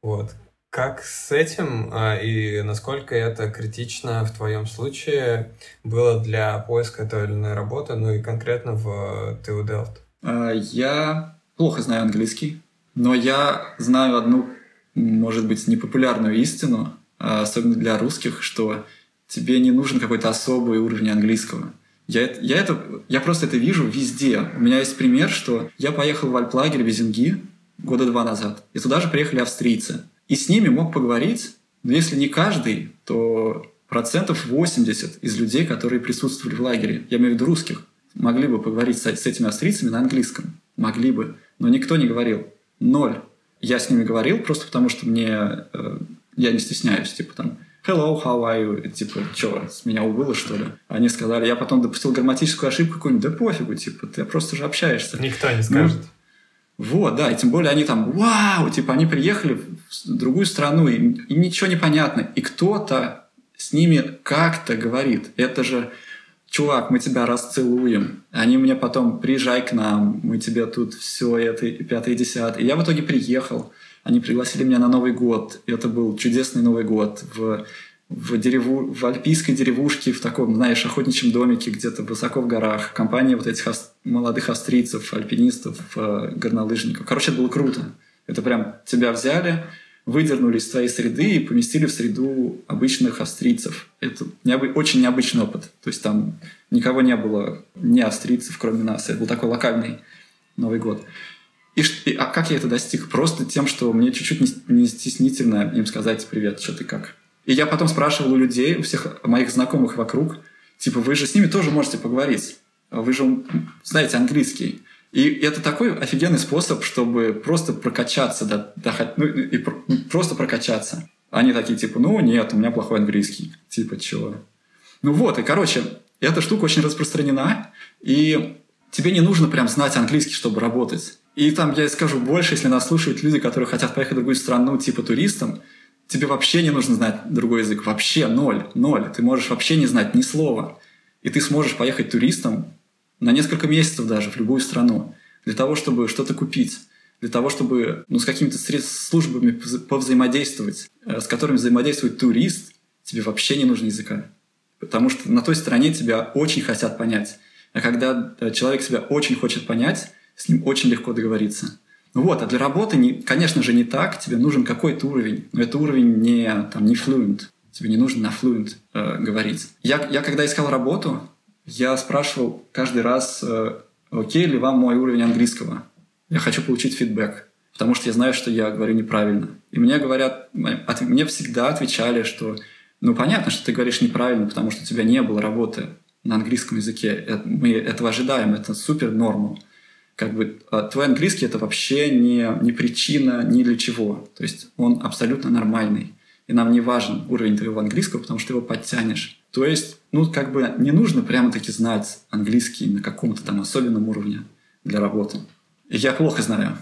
Вот. Как с этим э, и насколько это критично в твоем случае было для поиска той или иной работы, ну и конкретно в Delft? А, я плохо знаю английский, но я знаю одну, может быть, непопулярную истину, а, особенно для русских, что тебе не нужен какой-то особый уровень английского – я, я, это, я просто это вижу везде. У меня есть пример, что я поехал в альплагерь в Визенги года два назад, и туда же приехали австрийцы. И с ними мог поговорить, но если не каждый, то процентов 80 из людей, которые присутствовали в лагере, я имею в виду русских, могли бы поговорить с, с этими австрийцами на английском. Могли бы. Но никто не говорил. Ноль. Я с ними говорил просто потому, что мне... Э, я не стесняюсь. Типа там hello, how are you? Типа, что, с меня убыло, что ли? Они сказали, я потом допустил грамматическую ошибку какую-нибудь, да пофигу, типа, ты просто же общаешься. Никто не скажет. Ну, вот, да, и тем более они там, вау, типа, они приехали в другую страну, и, и ничего не понятно. И кто-то с ними как-то говорит. Это же, чувак, мы тебя расцелуем. Они мне потом, приезжай к нам, мы тебе тут все это, пятое и десятое. И я в итоге приехал. Они пригласили меня на Новый год. И это был чудесный Новый год в, в, дереву, в альпийской деревушке, в таком, знаешь, охотничьем домике где-то высоко в горах. Компания вот этих ав... молодых австрийцев, альпинистов, э, горнолыжников. Короче, это было круто. Это прям тебя взяли, выдернули из твоей среды и поместили в среду обычных австрийцев. Это необы... очень необычный опыт. То есть там никого не было, не австрийцев, кроме нас. Это был такой локальный Новый год. И, и а как я это достиг? Просто тем, что мне чуть-чуть не, не стеснительно им сказать «Привет, что ты как?». И я потом спрашивал у людей, у всех моих знакомых вокруг, типа, вы же с ними тоже можете поговорить. Вы же знаете английский. И это такой офигенный способ, чтобы просто прокачаться, до, до, ну, и про, просто прокачаться. Они такие, типа, ну нет, у меня плохой английский. Типа, чего? Ну вот, и, короче, эта штука очень распространена, и тебе не нужно прям знать английский, чтобы работать. И там я скажу больше, если нас слушают люди, которые хотят поехать в другую страну, типа туристам, тебе вообще не нужно знать другой язык. Вообще ноль, ноль. Ты можешь вообще не знать ни слова. И ты сможешь поехать туристом на несколько месяцев даже в любую страну для того, чтобы что-то купить, для того, чтобы ну, с какими-то службами повзаимодействовать, э, с которыми взаимодействует турист, тебе вообще не нужно языка. Потому что на той стороне тебя очень хотят понять. А когда э, человек себя очень хочет понять, с ним очень легко договориться. Ну вот, а для работы, не, конечно же, не так. Тебе нужен какой-то уровень. Но это уровень не, там, не fluent. Тебе не нужно на fluent э, говорить. Я, я когда искал работу, я спрашивал каждый раз, э, окей ли вам мой уровень английского. Я хочу получить фидбэк, потому что я знаю, что я говорю неправильно. И мне говорят, мне всегда отвечали, что ну понятно, что ты говоришь неправильно, потому что у тебя не было работы на английском языке. Это, мы этого ожидаем, это супер норму как бы а, твой английский это вообще не, не причина ни для чего. То есть он абсолютно нормальный. И нам не важен уровень твоего английского, потому что ты его подтянешь. То есть, ну, как бы не нужно прямо-таки знать английский на каком-то там особенном уровне для работы. Я плохо знаю.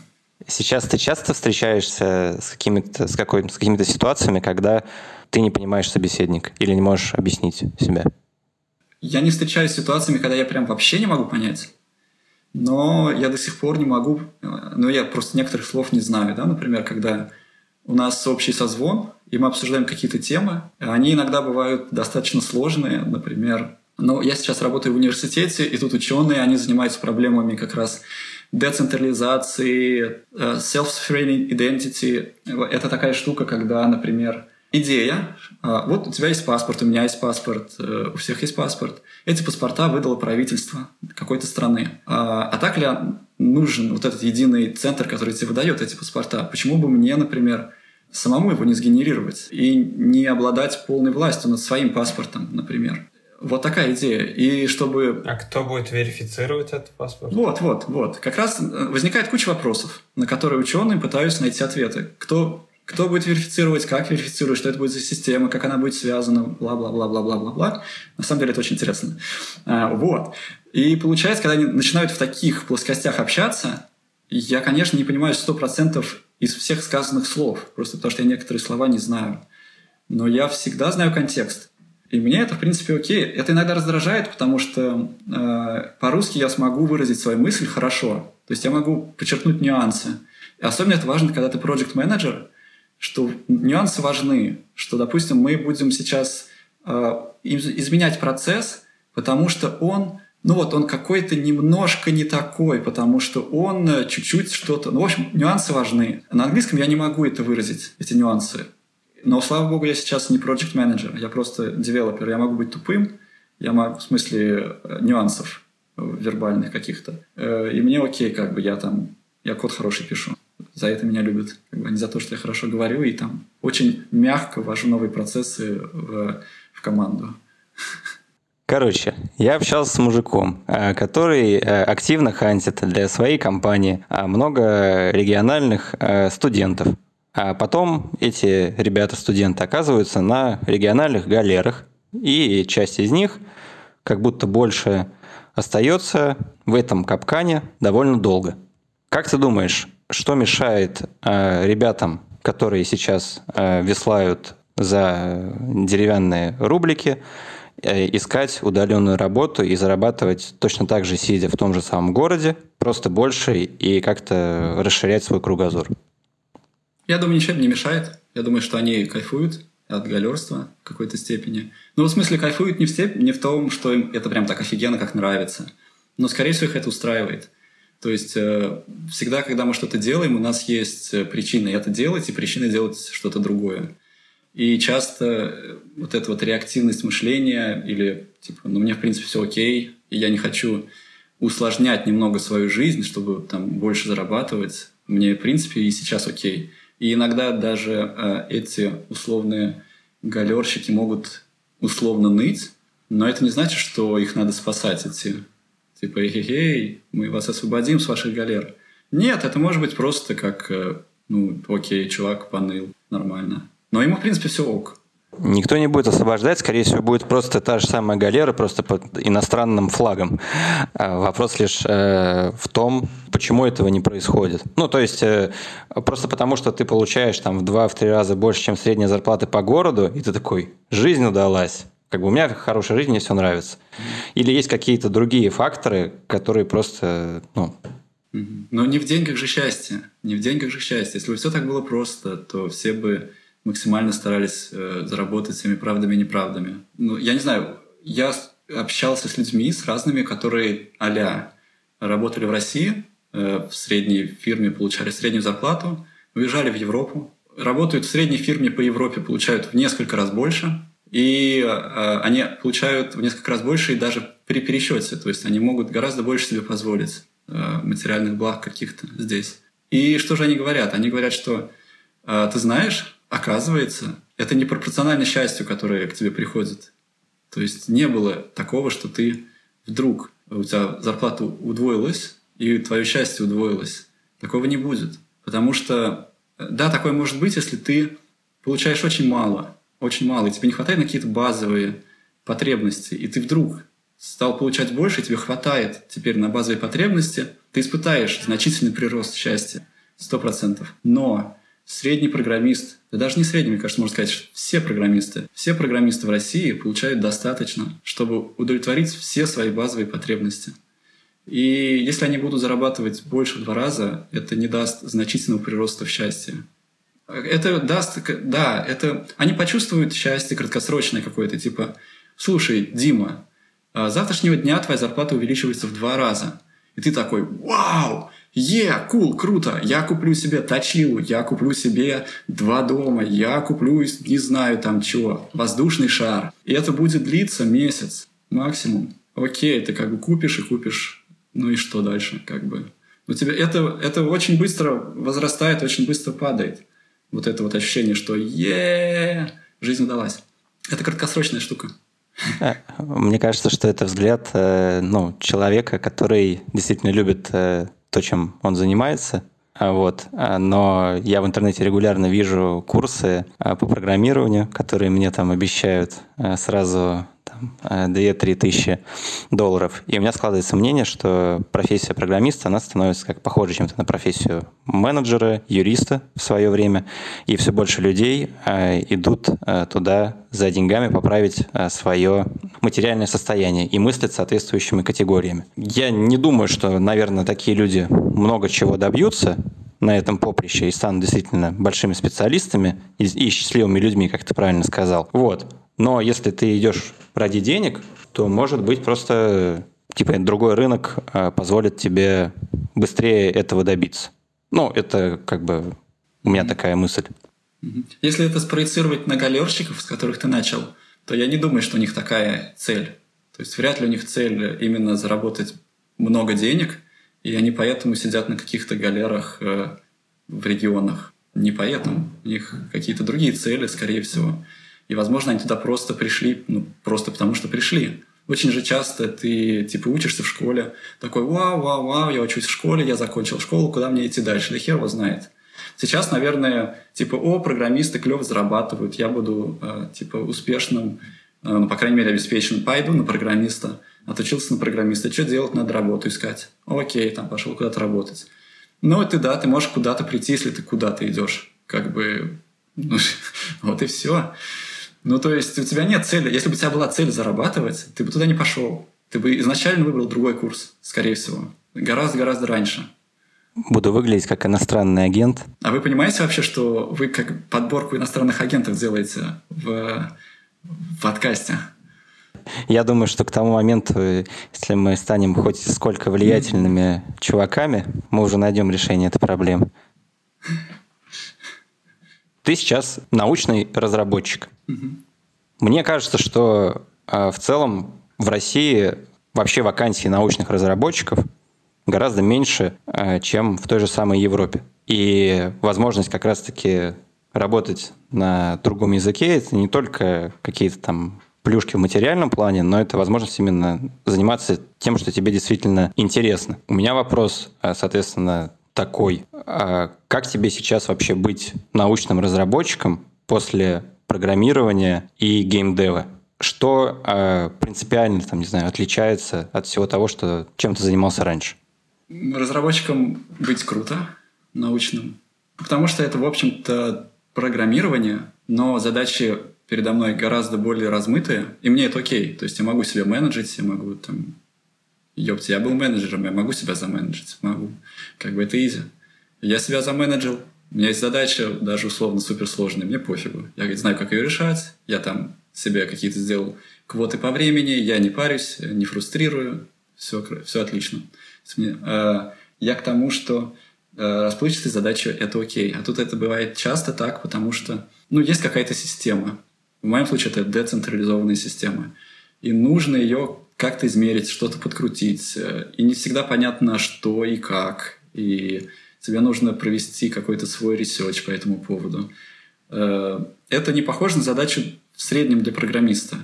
Сейчас ты часто встречаешься с какими-то с какой, с какими-то ситуациями, когда ты не понимаешь собеседник или не можешь объяснить себя? Я не встречаюсь с ситуациями, когда я прям вообще не могу понять но я до сих пор не могу, но я просто некоторых слов не знаю, да, например, когда у нас общий созвон, и мы обсуждаем какие-то темы, они иногда бывают достаточно сложные, например, но я сейчас работаю в университете, и тут ученые, они занимаются проблемами как раз децентрализации, э, self-sustaining identity. Это такая штука, когда, например, идея, а, вот у тебя есть паспорт, у меня есть паспорт, э, у всех есть паспорт. Эти паспорта выдало правительство какой-то страны. А, а так ли нужен вот этот единый центр, который тебе выдает эти паспорта? Почему бы мне, например, самому его не сгенерировать и не обладать полной властью над своим паспортом, например? Вот такая идея. И чтобы... А кто будет верифицировать этот паспорт? Вот, вот, вот. Как раз э, возникает куча вопросов, на которые ученые пытаются найти ответы. Кто кто будет верифицировать, как верифицировать, что это будет за система, как она будет связана, бла-бла-бла-бла-бла-бла. На самом деле это очень интересно. А, вот. И получается, когда они начинают в таких плоскостях общаться, я, конечно, не понимаю 100% из всех сказанных слов, просто потому что я некоторые слова не знаю. Но я всегда знаю контекст. И мне это, в принципе, окей. Это иногда раздражает, потому что э, по-русски я смогу выразить свою мысль хорошо. То есть я могу подчеркнуть нюансы. И особенно это важно, когда ты проект менеджер что нюансы важны, что, допустим, мы будем сейчас э, изменять процесс, потому что он, ну вот он какой-то немножко не такой, потому что он э, чуть-чуть что-то... Ну, в общем, нюансы важны. На английском я не могу это выразить, эти нюансы. Но, слава богу, я сейчас не project менеджер я просто девелопер. Я могу быть тупым, я могу, в смысле э, нюансов вербальных каких-то. Э, и мне окей, как бы я там, я код хороший пишу за это меня любят, как бы, а не за то, что я хорошо говорю и там очень мягко ввожу новые процессы в, в команду. Короче, я общался с мужиком, э, который э, активно хантит для своей компании а много региональных э, студентов. А потом эти ребята-студенты оказываются на региональных галерах, и часть из них как будто больше остается в этом капкане довольно долго. Как ты думаешь, что мешает э, ребятам, которые сейчас э, веслают за деревянные рублики, э, искать удаленную работу и зарабатывать точно так же, сидя в том же самом городе, просто больше и как-то расширять свой кругозор? Я думаю, ничего не мешает. Я думаю, что они кайфуют от галерства в какой-то степени. Ну, в смысле, кайфуют не в, степ... не в том, что им это прям так офигенно, как нравится. Но, скорее всего, их это устраивает. То есть э, всегда, когда мы что-то делаем, у нас есть э, причина это делать и причина делать что-то другое. И часто э, вот эта вот реактивность мышления или типа, ну мне в принципе все окей, и я не хочу усложнять немного свою жизнь, чтобы там больше зарабатывать, мне в принципе и сейчас окей. И иногда даже э, эти условные галерщики могут условно ныть, но это не значит, что их надо спасать, эти Типа, эй, мы вас освободим с ваших галер. Нет, это может быть просто как, э, ну, окей, чувак поныл, нормально. Но ему, в принципе, все ок. Никто не будет освобождать, скорее всего, будет просто та же самая галера, просто под иностранным флагом. А вопрос лишь э, в том, почему этого не происходит. Ну, то есть, э, просто потому, что ты получаешь там в два-три раза больше, чем средняя зарплата по городу, и ты такой, жизнь удалась. Как бы у меня хорошая жизнь, мне все нравится. Или есть какие-то другие факторы, которые просто, ну... Но не в деньгах же счастье. Не в деньгах же счастье. Если бы все так было просто, то все бы максимально старались э, заработать всеми правдами и неправдами. Ну, я не знаю, я общался с людьми, с разными, которые а работали в России, э, в средней фирме получали среднюю зарплату, уезжали в Европу, работают в средней фирме по Европе, получают в несколько раз больше, и э, они получают в несколько раз больше и даже при пересчете. То есть они могут гораздо больше себе позволить э, материальных благ каких-то здесь. И что же они говорят? Они говорят, что э, ты знаешь, оказывается, это не пропорционально счастью, которое к тебе приходит. То есть не было такого, что ты вдруг у тебя зарплата удвоилась, и твое счастье удвоилось. Такого не будет. Потому что, да, такое может быть, если ты получаешь очень мало, очень мало, и тебе не хватает на какие-то базовые потребности, и ты вдруг стал получать больше, и тебе хватает теперь на базовые потребности, ты испытаешь значительный прирост счастья, сто процентов. Но средний программист, да даже не средний, мне кажется, можно сказать, все программисты, все программисты в России получают достаточно, чтобы удовлетворить все свои базовые потребности. И если они будут зарабатывать больше в два раза, это не даст значительного прироста в счастье. Это даст, да, это они почувствуют счастье краткосрочное какое-то, типа, слушай, Дима, а с завтрашнего дня твоя зарплата увеличивается в два раза. И ты такой, вау, е, yeah, кул, круто, я куплю себе точилу, я куплю себе два дома, я куплю, не знаю там чего, воздушный шар. И это будет длиться месяц максимум. Окей, ты как бы купишь и купишь, ну и что дальше, как бы. У тебя это, это очень быстро возрастает, очень быстро падает вот это вот ощущение, что е жизнь удалась. Это краткосрочная штука. Э, мне кажется, что это взгляд э, ну, человека, который действительно любит э, то, чем он занимается, а, вот. А, но я в интернете регулярно вижу курсы по программированию, которые мне там обещают сразу там, 2-3 э, тысячи долларов. И у меня складывается мнение, что профессия программиста, она становится как похожа чем-то на профессию менеджера, юриста в свое время. И все больше людей э, идут э, туда за деньгами поправить свое материальное состояние и мыслят соответствующими категориями. Я не думаю, что, наверное, такие люди много чего добьются, на этом поприще и станут действительно большими специалистами и, и счастливыми людьми, как ты правильно сказал. Вот. Но если ты идешь ради денег, то может быть просто типа другой рынок а, позволит тебе быстрее этого добиться. Ну, это как бы у меня такая мысль. Если это спроецировать на галерщиков, с которых ты начал, то я не думаю, что у них такая цель. То есть вряд ли у них цель именно заработать много денег, и они поэтому сидят на каких-то галерах э, в регионах. Не поэтому. У них какие-то другие цели, скорее всего. И, возможно, они туда просто пришли, ну, просто потому что пришли. Очень же часто ты, типа, учишься в школе, такой, вау, вау, вау, я учусь в школе, я закончил школу, куда мне идти дальше? Да хер его знает. Сейчас, наверное, типа, о, программисты клево зарабатывают, я буду, э, типа, успешным, ну, по крайней мере, обеспеченным, пойду на программиста, отучился на программиста, что делать, надо работу искать. Окей, там, пошел куда-то работать. Ну, ты, да, ты можешь куда-то прийти, если ты куда-то идешь. Как бы, ну, (laughs) вот и все. Ну, то есть у тебя нет цели. Если бы у тебя была цель зарабатывать, ты бы туда не пошел. Ты бы изначально выбрал другой курс, скорее всего. Гораздо-гораздо раньше. Буду выглядеть как иностранный агент. А вы понимаете вообще, что вы как подборку иностранных агентов делаете в, в подкасте? Я думаю, что к тому моменту, если мы станем хоть сколько влиятельными чуваками, мы уже найдем решение этой проблемы. Ты сейчас научный разработчик. Угу. Мне кажется, что э, в целом в России вообще вакансий научных разработчиков гораздо меньше, э, чем в той же самой Европе. И возможность как раз-таки работать на другом языке — это не только какие-то там плюшки в материальном плане, но это возможность именно заниматься тем, что тебе действительно интересно. У меня вопрос, э, соответственно, такой. А как тебе сейчас вообще быть научным разработчиком после программирования и геймдева? Что э, принципиально, там, не знаю, отличается от всего того, что, чем ты занимался раньше? Разработчиком быть круто, научным. Потому что это, в общем-то, программирование, но задачи передо мной гораздо более размытые, и мне это окей. То есть я могу себе менеджить, я могу там ёпт, я был менеджером, я могу себя заменеджить, могу. Как бы это изи. Я себя заменеджил, у меня есть задача, даже условно суперсложная, мне пофигу. Я знаю, как ее решать, я там себе какие-то сделал квоты по времени, я не парюсь, не фрустрирую, все, все отлично. Э, я к тому, что расплывчатые задачи — это окей. А тут это бывает часто так, потому что ну, есть какая-то система. В моем случае это децентрализованная система. И нужно ее как-то измерить, что-то подкрутить. И не всегда понятно, что и как. И тебе нужно провести какой-то свой research по этому поводу. Э, это не похоже на задачу в среднем для программиста.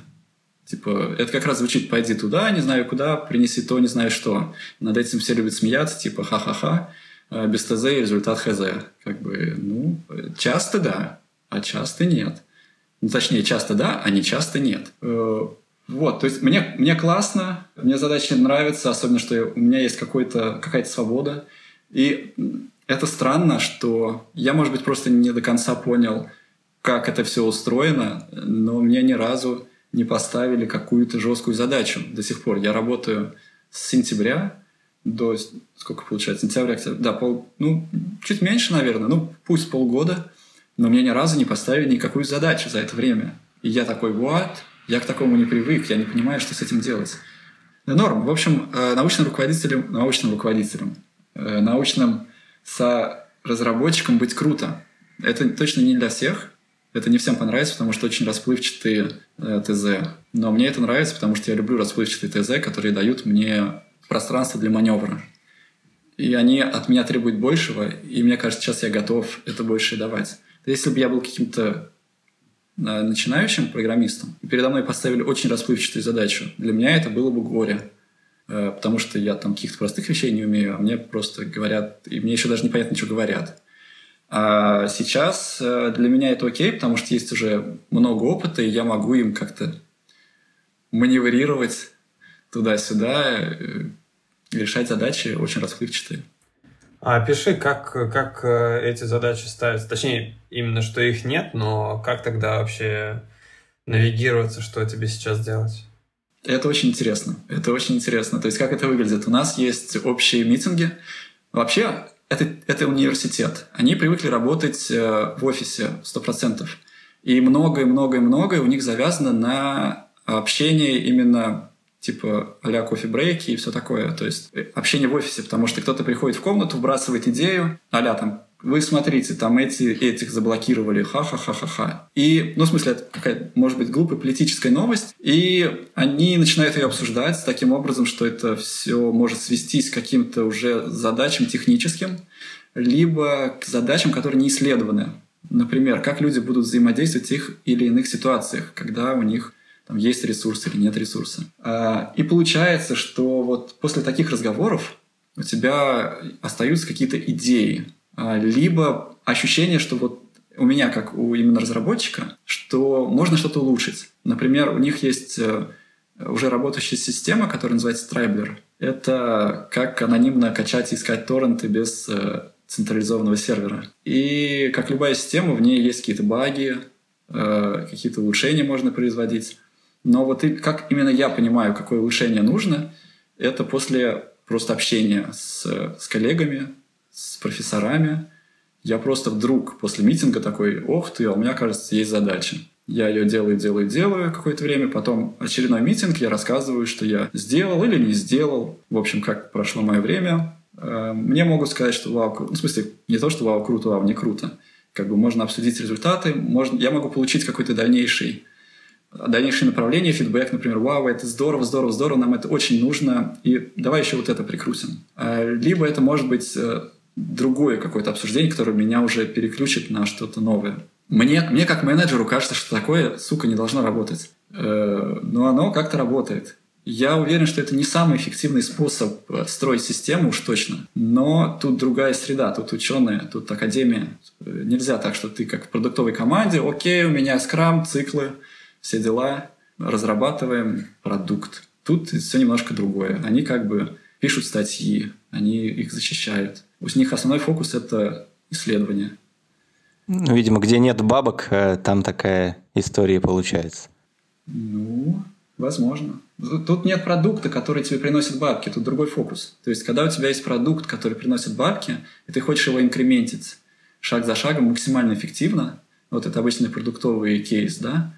Типа, это как раз звучит «пойди туда, не знаю куда, принеси то, не знаю что». Над этим все любят смеяться, типа «ха-ха-ха», э, без ТЗ и результат ХЗ. Как бы, ну, часто да, а часто нет. Ну, точнее, часто да, а не часто нет. Э, вот, то есть мне, мне классно, мне задачи нравятся, особенно, что у меня есть какая-то свобода. И это странно, что я, может быть, просто не до конца понял, как это все устроено, но мне ни разу не поставили какую-то жесткую задачу до сих пор. Я работаю с сентября до, сколько получается, сентября, октября, да, пол, ну, чуть меньше, наверное, ну, пусть полгода, но мне ни разу не поставили никакую задачу за это время. И я такой, what? Я к такому не привык, я не понимаю, что с этим делать. Норм. В общем, э, научным руководителем, научным руководителем, э, научным разработчиком быть круто. Это точно не для всех. Это не всем понравится, потому что очень расплывчатые э, ТЗ. Но мне это нравится, потому что я люблю расплывчатые ТЗ, которые дают мне пространство для маневра. И они от меня требуют большего, и мне кажется, сейчас я готов это больше давать. Если бы я был каким-то начинающим программистом, и передо мной поставили очень расплывчатую задачу, для меня это было бы горе. э, потому что я там каких-то простых вещей не умею, а мне просто говорят, и мне еще даже непонятно, что говорят. А сейчас э, для меня это окей, потому что есть уже много опыта, и я могу им как-то маневрировать туда-сюда, э, решать задачи очень расплывчатые. А пиши, как, как эти задачи ставятся. Точнее, именно что их нет, но как тогда вообще навигироваться, что тебе сейчас делать? Это очень интересно. Это очень интересно. То есть, как это выглядит? У нас есть общие митинги. Вообще, это, это университет. Они привыкли работать э, в офисе 100%. И многое-многое-многое у них завязано на общение именно типа а-ля кофе-брейки и все такое. То есть э, общение в офисе, потому что кто-то приходит в комнату, вбрасывает идею, а там вы смотрите, там эти, этих заблокировали, ха-ха-ха-ха-ха. И, ну, в смысле, это какая может быть, глупая политическая новость, и они начинают ее обсуждать таким образом, что это все может свестись к каким-то уже задачам техническим, либо к задачам, которые не исследованы. Например, как люди будут взаимодействовать в тех или иных ситуациях, когда у них там есть ресурс или нет ресурса. А, и получается, что вот после таких разговоров у тебя остаются какие-то идеи, а, либо ощущение, что вот у меня, как у именно разработчика, что можно что-то улучшить. Например, у них есть э, уже работающая система, которая называется Tribler. Это как анонимно качать и искать торренты без э, централизованного сервера. И как любая система, в ней есть какие-то баги, э, какие-то улучшения можно производить. Но вот и как именно я понимаю, какое улучшение нужно, это после просто общения с, с коллегами, с профессорами. Я просто вдруг после митинга такой, ох ты, а у меня, кажется, есть задача. Я ее делаю, делаю, делаю какое-то время, потом очередной митинг, я рассказываю, что я сделал или не сделал, в общем, как прошло мое время. Э, мне могут сказать, что вау, ну, в смысле, не то, что вау, круто, вау, не круто. Как бы можно обсудить результаты, можно, я могу получить какой-то дальнейший дальнейшее направление, фидбэк, например, вау, это здорово, здорово, здорово, нам это очень нужно, и давай еще вот это прикрутим. А, либо это может быть э, другое какое-то обсуждение, которое меня уже переключит на что-то новое. Мне, мне как менеджеру кажется, что такое, сука, не должно работать. Э, но оно как-то работает. Я уверен, что это не самый эффективный способ э, строить систему уж точно. Но тут другая среда, тут ученые, тут академия. Нельзя так, что ты как в продуктовой команде, окей, у меня скрам, циклы, все дела, разрабатываем продукт. Тут все немножко другое. Они как бы пишут статьи, они их защищают. У них основной фокус – это исследование. Ну, видимо, где нет бабок, э, там такая история получается. Ну, возможно. Тут нет продукта, который тебе приносит бабки, тут другой фокус. То есть, когда у тебя есть продукт, который приносит бабки, и ты хочешь его инкрементить шаг за шагом максимально эффективно, вот это обычный продуктовый кейс, да,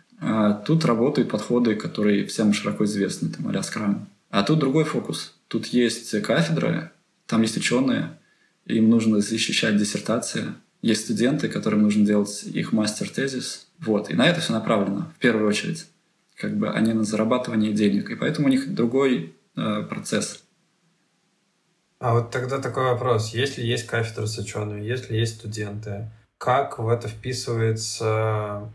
тут работают подходы, которые всем широко известны, там, а Scrum. А тут другой фокус. Тут есть кафедра, там есть ученые, им нужно защищать диссертации. Есть студенты, которым нужно делать их мастер-тезис. Вот. И на это все направлено, в первую очередь. Как бы, а не на зарабатывание денег. И поэтому у них другой э, процесс. А вот тогда такой вопрос. Если есть кафедра с учеными, если есть студенты, как в это вписывается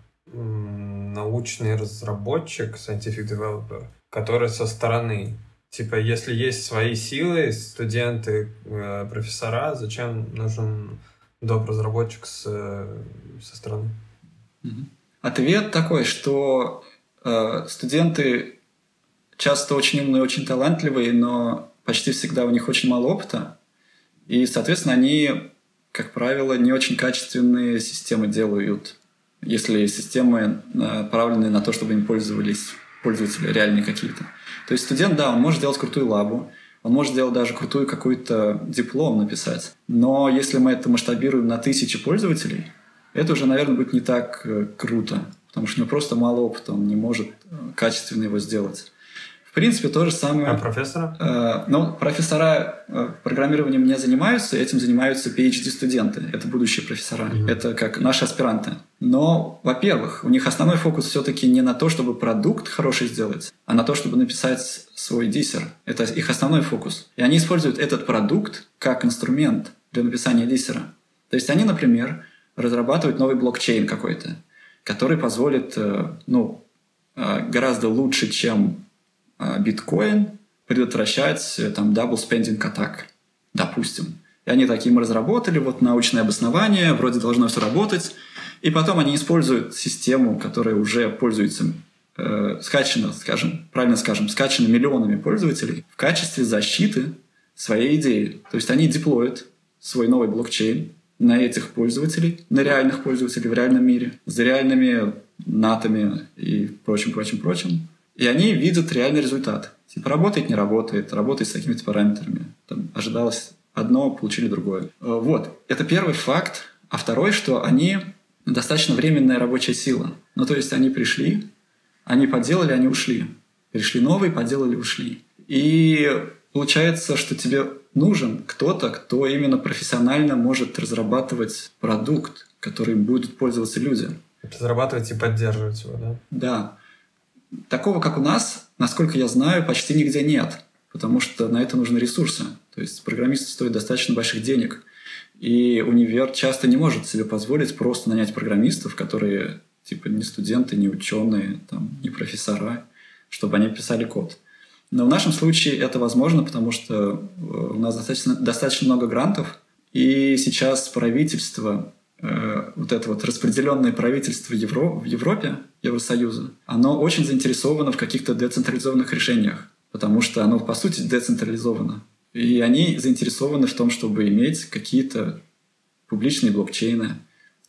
научный разработчик, scientific developer, который со стороны. Типа, если есть свои силы, студенты, э, профессора, зачем нужен доп. разработчик с, со стороны? Ответ такой, что э, студенты часто очень умные, очень талантливые, но почти всегда у них очень мало опыта. И, соответственно, они, как правило, не очень качественные системы делают если системы направлены на то, чтобы им пользовались пользователи реальные какие-то. То есть студент, да, он может сделать крутую лабу, он может сделать даже крутую какой-то диплом написать. Но если мы это масштабируем на тысячи пользователей, это уже, наверное, будет не так э, круто, потому что у него просто мало опыта, он не может э, качественно его сделать принципе, то же самое. А профессора? Э, ну, профессора э, программированием не занимаются, этим занимаются PhD-студенты. Это будущие профессора. Mm-hmm. Это как наши аспиранты. Но, во-первых, у них основной фокус все-таки не на то, чтобы продукт хороший сделать, а на то, чтобы написать свой диссер. Это их основной фокус. И они используют этот продукт как инструмент для написания диссера. То есть они, например, разрабатывают новый блокчейн какой-то, который позволит, э, ну, э, гораздо лучше, чем биткоин предотвращать э, там double spending attack, допустим. И они такие, мы разработали вот научное обоснование, вроде должно все работать, и потом они используют систему, которая уже пользуется э, скачана, скажем, правильно скажем, скачана миллионами пользователей в качестве защиты своей идеи. То есть они деплоят свой новый блокчейн на этих пользователей, на реальных пользователей в реальном мире, с реальными натами и прочим, прочим, прочим. И они видят реальный результат. Типа работает, не работает, работает с такими-то параметрами. Там ожидалось одно, получили другое. Э, вот, это первый факт. А второй, что они достаточно временная рабочая сила. Ну, то есть они пришли, они поделали, они ушли. Пришли новые, поделали, ушли. И получается, что тебе нужен кто-то, кто именно профессионально может разрабатывать продукт, который будут пользоваться люди. Разрабатывать и поддерживать его, да? Да. Такого, как у нас, насколько я знаю, почти нигде нет, потому что на это нужны ресурсы. То есть программисты стоят достаточно больших денег. И универ часто не может себе позволить просто нанять программистов, которые типа не студенты, не ученые, там, не профессора, чтобы они писали код. Но в нашем случае это возможно, потому что э, у нас достаточно, достаточно много грантов, и сейчас правительство, э, вот это вот распределенное правительство Евро, в Европе, Евросоюза, оно очень заинтересовано в каких-то децентрализованных решениях, потому что оно, по сути, децентрализовано. И они заинтересованы в том, чтобы иметь какие-то публичные блокчейны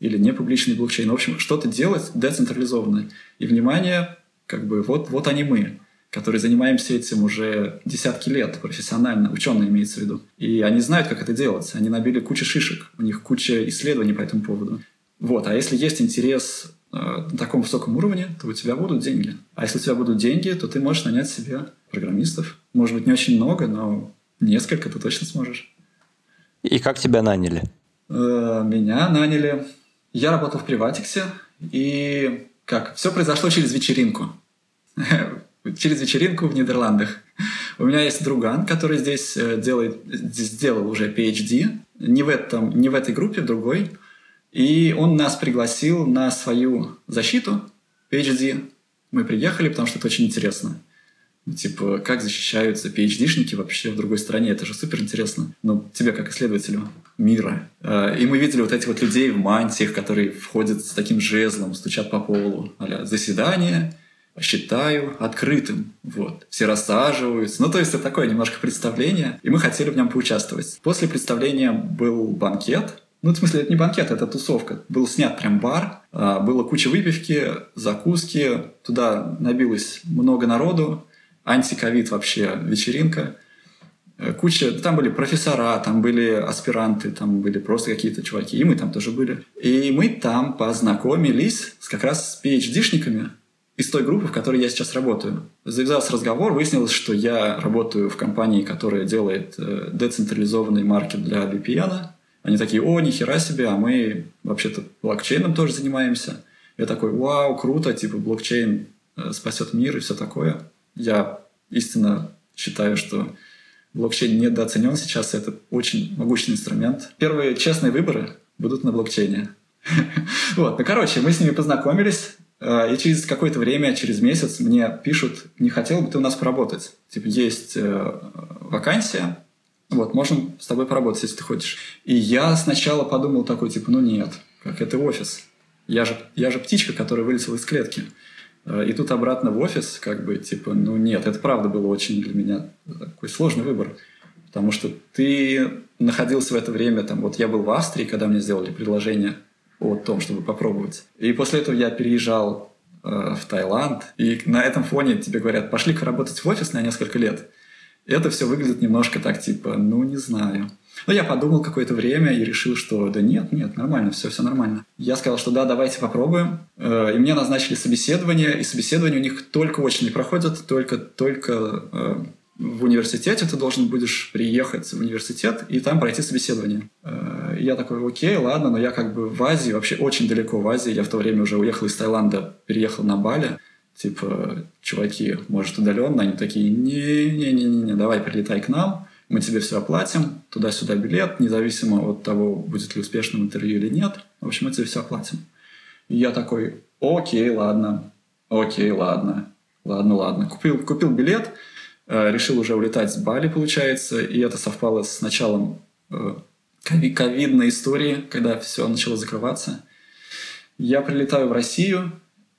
или не публичные блокчейны. В общем, что-то делать децентрализованное. И, внимание, как бы вот, вот они мы которые занимаемся этим уже десятки лет профессионально, ученые имеется в виду. И они знают, как это делать. Они набили кучу шишек, у них куча исследований по этому поводу. Вот, а если есть интерес э, на таком высоком уровне, то у тебя будут деньги. А если у тебя будут деньги, то ты можешь нанять себе программистов. Может быть, не очень много, но несколько ты точно сможешь. И как тебя наняли? Э, меня наняли. Я работал в Приватиксе, и как? Все произошло через вечеринку (laughs) через вечеринку в Нидерландах. У меня есть друган, который здесь э, делает, сделал уже PhD, не в, этом, не в этой группе, в другой. И он нас пригласил на свою защиту PhD. Мы приехали, потому что это очень интересно. Типа, как защищаются PhD-шники вообще в другой стране. Это же супер интересно. Ну, тебе как исследователю мира. Э, и мы видели вот этих вот людей в мантиях, которые входят с таким жезлом, стучат по полу. а заседание, считаю открытым. Вот. Все рассаживаются. Ну, то есть это такое немножко представление, и мы хотели в нем поучаствовать. После представления был банкет, ну, в смысле, это не банкет, это тусовка. Был снят прям бар, а, было куча выпивки, закуски, туда набилось много народу, антиковид вообще вечеринка. Э, куча, там были профессора, там были аспиранты, там были просто какие-то чуваки, и мы там тоже были. И мы там познакомились с, как раз с PhD-шниками, из той группы, в которой я сейчас работаю. Завязался разговор, выяснилось, что я работаю в компании, которая делает э, децентрализованный маркет для VPN. Они такие, о, нихера себе, а мы вообще-то блокчейном тоже занимаемся. Я такой, вау, круто, типа блокчейн э, спасет мир и все такое. Я истинно считаю, что блокчейн недооценен сейчас, это очень могущественный инструмент. Первые честные выборы будут на блокчейне. (laughs) Вот, ну, короче, мы с ними познакомились, и через какое-то время, через месяц мне пишут, не хотел бы ты у нас поработать. Типа, есть э, вакансия, вот, можем с тобой поработать, если ты хочешь. И я сначала подумал такой, типа, ну нет, как это офис. Я же, я же птичка, которая вылетела из клетки. Э, и тут обратно в офис, как бы, типа, ну нет, это правда было очень для меня такой сложный выбор. Потому что ты находился в это время, там, вот я был в Австрии, когда мне сделали предложение – о том, чтобы попробовать. И после этого я переезжал э, в Таиланд, и на этом фоне тебе говорят, пошли-ка работать в офис на несколько лет. И это все выглядит немножко так, типа, ну, не знаю. Но я подумал какое-то время и решил, что да нет, нет, нормально, все, все нормально. Я сказал, что да, давайте попробуем. Э, и мне назначили собеседование, и собеседование у них только очные проходят, только, только э, в университете ты должен будешь приехать в университет и там пройти собеседование. Э, я такой, окей, ладно, но я как бы в Азии, вообще очень далеко в Азии. Я в то время уже уехал из Таиланда, переехал на Бали. Типа, чуваки, может, удаленно? Они такие, не-не-не-не, давай прилетай к нам, мы тебе все оплатим, туда-сюда билет, независимо от того, будет ли успешным интервью или нет. В общем, мы тебе все оплатим. И я такой, окей, ладно, окей, ладно, ладно, ладно. Купил, купил билет, решил уже улетать с Бали, получается, и это совпало с началом э, ковидной истории, когда все начало закрываться. Я прилетаю в Россию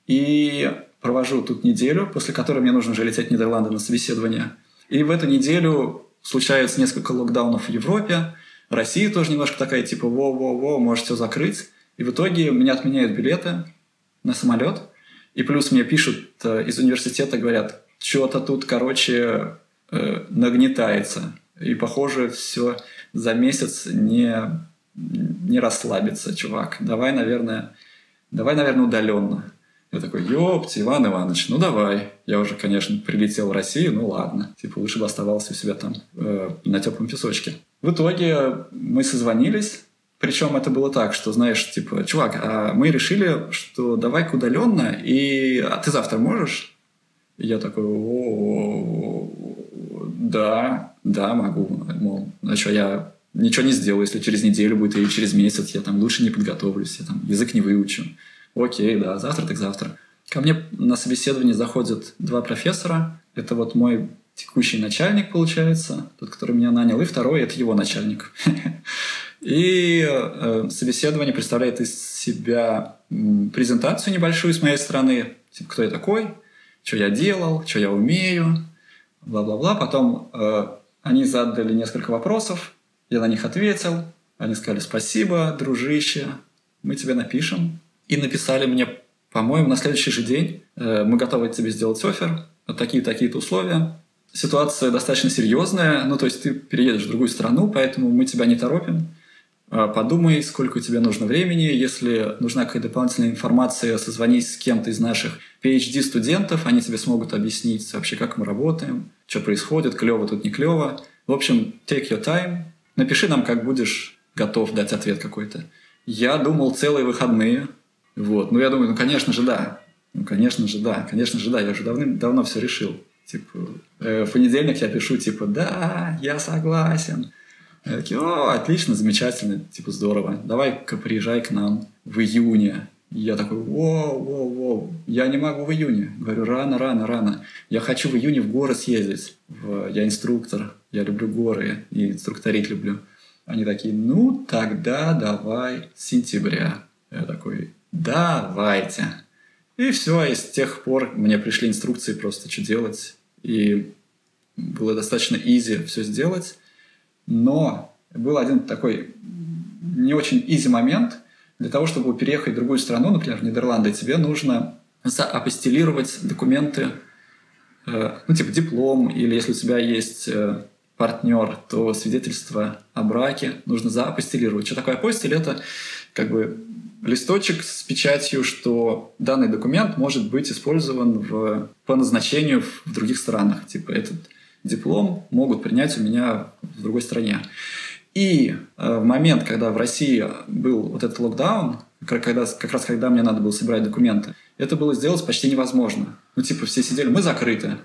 и провожу тут неделю, после которой мне нужно уже лететь в Нидерланды на собеседование. И в эту неделю случается несколько локдаунов в Европе. Россия тоже немножко такая, типа, во-во-во, может все закрыть. И в итоге меня отменяют билеты на самолет. И плюс мне пишут э, из университета, говорят, что-то тут, короче, э, нагнетается. И, похоже, все за месяц не, не расслабится, чувак. Давай, наверное, давай, наверное, удаленно. Я такой, ёпти, Иван Иванович, ну давай. Я уже, конечно, прилетел в Россию, ну ладно. Типа, лучше бы оставался у себя там э, на теплом песочке. В итоге мы созвонились, причем это было так, что, знаешь, типа, чувак, а мы решили, что давай-ка удаленно, и а ты завтра можешь? Я такой, о, да, да, могу. Мол, а я ничего не сделаю, если через неделю будет или через месяц, я там лучше не подготовлюсь, я там язык не выучу. Окей, да, завтра так завтра. Ко мне на собеседование заходят два профессора. Это вот мой текущий начальник, получается, тот, который меня нанял, и второй – это его начальник. И собеседование представляет из себя презентацию небольшую с моей стороны, типа, кто я такой, что я делал, что я умею, бла-бла-бла. Потом э, они задали несколько вопросов, я на них ответил, они сказали спасибо, дружище, мы тебе напишем, и написали мне, по-моему, на следующий же день, э, мы готовы тебе сделать офер, такие-такие-то условия. Ситуация достаточно серьезная, ну то есть ты переедешь в другую страну, поэтому мы тебя не торопим. Э, подумай, сколько у тебя нужно времени. Если нужна какая-то дополнительная информация, созвонись с кем-то из наших PhD-студентов, они тебе смогут объяснить вообще, как мы работаем, что происходит, клево тут, не клево. В общем, take your time. Напиши нам, как будешь готов дать ответ какой-то. Я думал целые выходные, вот. Ну, я думаю, ну, конечно же, да. Ну, конечно же, да. Конечно же, да. Я уже давным-давно все решил. Типа, э, в понедельник я пишу, типа, да, я согласен. Я такие, о, отлично, замечательно, типа, здорово. Давай-ка приезжай к нам в июне. Я такой, воу, воу, воу, я не могу в июне. Говорю, рано, рано, рано. Я хочу в июне в горы съездить. Я инструктор, я люблю горы и инструкторить люблю. Они такие, ну, тогда давай с сентября. Я такой, давайте. И все, и с тех пор мне пришли инструкции просто, что делать. И было достаточно изи все сделать. Но был один такой не очень изи момент. Для того, чтобы переехать в другую страну, например, в Нидерланды, тебе нужно заапостелировать документы, э, ну, типа диплом, или если у тебя есть э, партнер, то свидетельство о браке нужно заапостелировать. Что такое апостиль? Это как бы листочек с печатью, что данный документ может быть использован в, по назначению в других странах. Типа этот диплом могут принять у меня в другой стране. И э, в момент, когда в России был вот этот локдаун, когда, как раз когда мне надо было собирать документы, это было сделать почти невозможно. Ну, типа, все сидели, мы закрыты,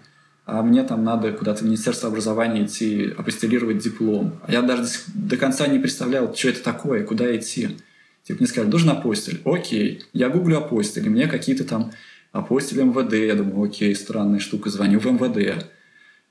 а мне там надо куда-то в Министерство образования идти, апостелировать диплом. А я даже до конца не представлял, что это такое, куда идти. Типа мне сказали, нужен апостиль. Окей. Я гуглю апостиль, и мне какие-то там апостили МВД. Я думаю, окей, странная штука. Звоню в МВД.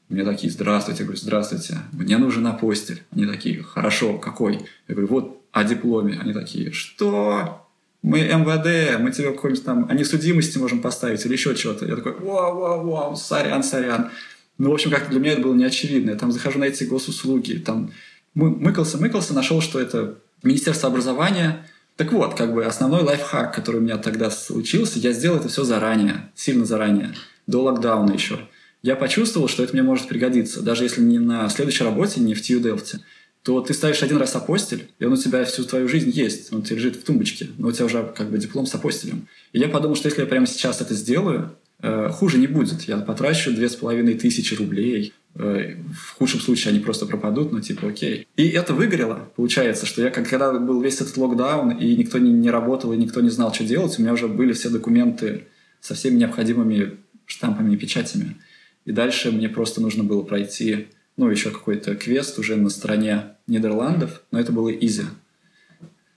Мне такие, здравствуйте. Я говорю, здравствуйте. Мне нужен апостиль. Они такие, хорошо, какой? Я говорю, вот о дипломе. Они такие, что? Мы МВД, мы тебе какой-нибудь там о несудимости можем поставить или еще что-то. Я такой, вау, вау, вау, сорян, сорян. Ну, в общем, как-то для меня это было неочевидно. Я там захожу на эти госуслуги, там мыкался, мыкался, нашел, что это Министерство образования, так вот, как бы основной лайфхак, который у меня тогда случился, я сделал это все заранее, сильно заранее, до локдауна еще. Я почувствовал, что это мне может пригодиться, даже если не на следующей работе, не в TU Delft, то ты ставишь один раз апостиль, и он у тебя всю твою жизнь есть, он у тебя лежит в тумбочке, но у тебя уже как бы диплом с апостилем. И я подумал, что если я прямо сейчас это сделаю, э, хуже не будет. Я потрачу две с половиной тысячи рублей, Э, в худшем случае они просто пропадут, ну типа окей. И это выгорело, получается, что я когда был весь этот локдаун, и никто не, не работал, и никто не знал, что делать, у меня уже были все документы со всеми необходимыми штампами и печатями. И дальше мне просто нужно было пройти, ну, еще какой-то квест уже на стороне Нидерландов, но это было изи.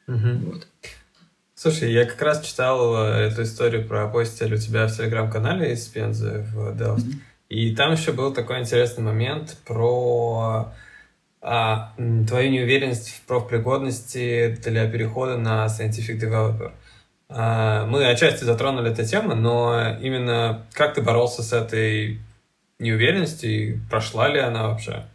Угу. Вот. Слушай, я как раз читал э, эту историю про апостиль у тебя в телеграм-канале из Пензы в Delft. Угу. И там еще был такой интересный момент про а, твою неуверенность в профпригодности для перехода на Scientific Developer. А, мы отчасти затронули эту тему, но именно как ты боролся с этой неуверенностью и прошла ли она вообще?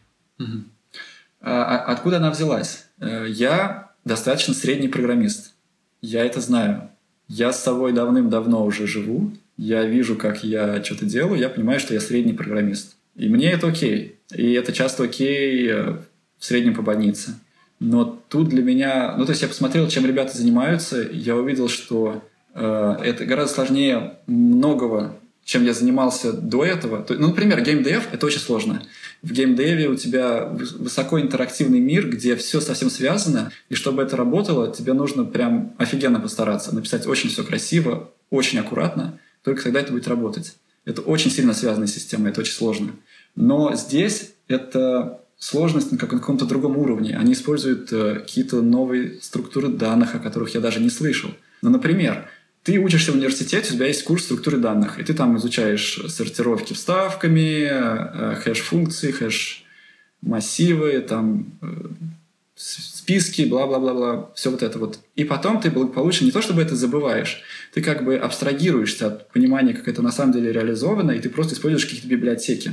А, откуда она взялась? Э, я достаточно средний программист. Я это знаю. Я с собой давным-давно уже живу. Я вижу, как я что-то делаю. Я понимаю, что я средний программист. И мне это окей. И это часто окей э, в среднем по больнице. Но тут для меня... Ну, то есть я посмотрел, чем ребята занимаются, я увидел, что э, это гораздо сложнее многого, чем я занимался до этого. Ну, например, геймдев — это очень сложно. В геймдеве у тебя высокоинтерактивный мир, где все совсем связано, и чтобы это работало, тебе нужно прям офигенно постараться, написать очень все красиво, очень аккуратно, только тогда это будет работать. Это очень сильно связанная система, это очень сложно. Но здесь это сложность на каком-то другом уровне. Они используют э, какие-то новые структуры данных, о которых я даже не слышал. Ну, например, ты учишься в университете, у тебя есть курс структуры данных, и ты там изучаешь сортировки вставками, э, хэш-функции, хэш-массивы, там э, списки, бла-бла-бла-бла, все вот это вот. И потом ты благополучно не то чтобы это забываешь, ты как бы абстрагируешься от понимания, как это на самом деле реализовано, и ты просто используешь какие-то библиотеки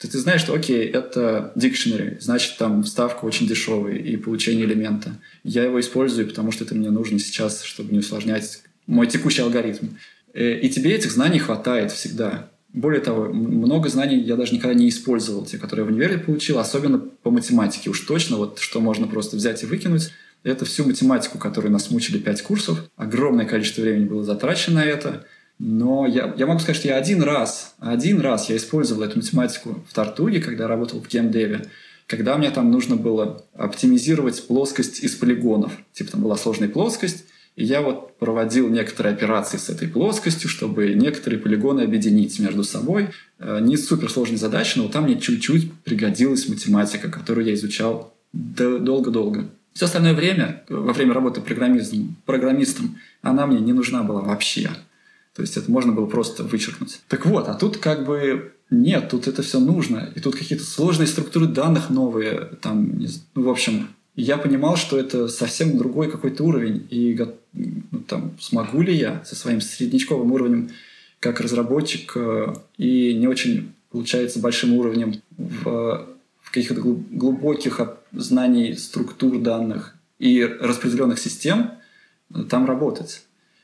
то ты знаешь, что окей, это dictionary, значит, там вставка очень дешевая и получение элемента. Я его использую, потому что это мне нужно сейчас, чтобы не усложнять мой текущий алгоритм. Э, и тебе этих знаний хватает всегда. Более того, много знаний я даже никогда не использовал, те, которые я в универе получил, особенно по математике. Уж точно, вот что можно просто взять и выкинуть, это всю математику, которую нас мучили пять курсов. Огромное количество времени было затрачено на это – но я, я могу сказать, что я один раз, один раз я использовал эту математику в Тартуге, когда работал в геймдеве, когда мне там нужно было оптимизировать плоскость из полигонов. Типа там была сложная плоскость, и я вот проводил некоторые операции с этой плоскостью, чтобы некоторые полигоны объединить между собой. Э, не суперсложная задача, но там мне чуть-чуть пригодилась математика, которую я изучал долго-долго. Все остальное время, во время работы программистом, программистом, она мне не нужна была вообще. То есть это можно было просто вычеркнуть. Так вот, а тут как бы нет, тут это все нужно. И тут какие-то сложные структуры данных новые. Там, ну, в общем, я понимал, что это совсем другой какой-то уровень. И ну, там, смогу ли я со своим среднячковым уровнем как разработчик э, и не очень, получается, большим уровнем в, в каких-то глубоких знаний структур данных и распределенных систем э, там работать.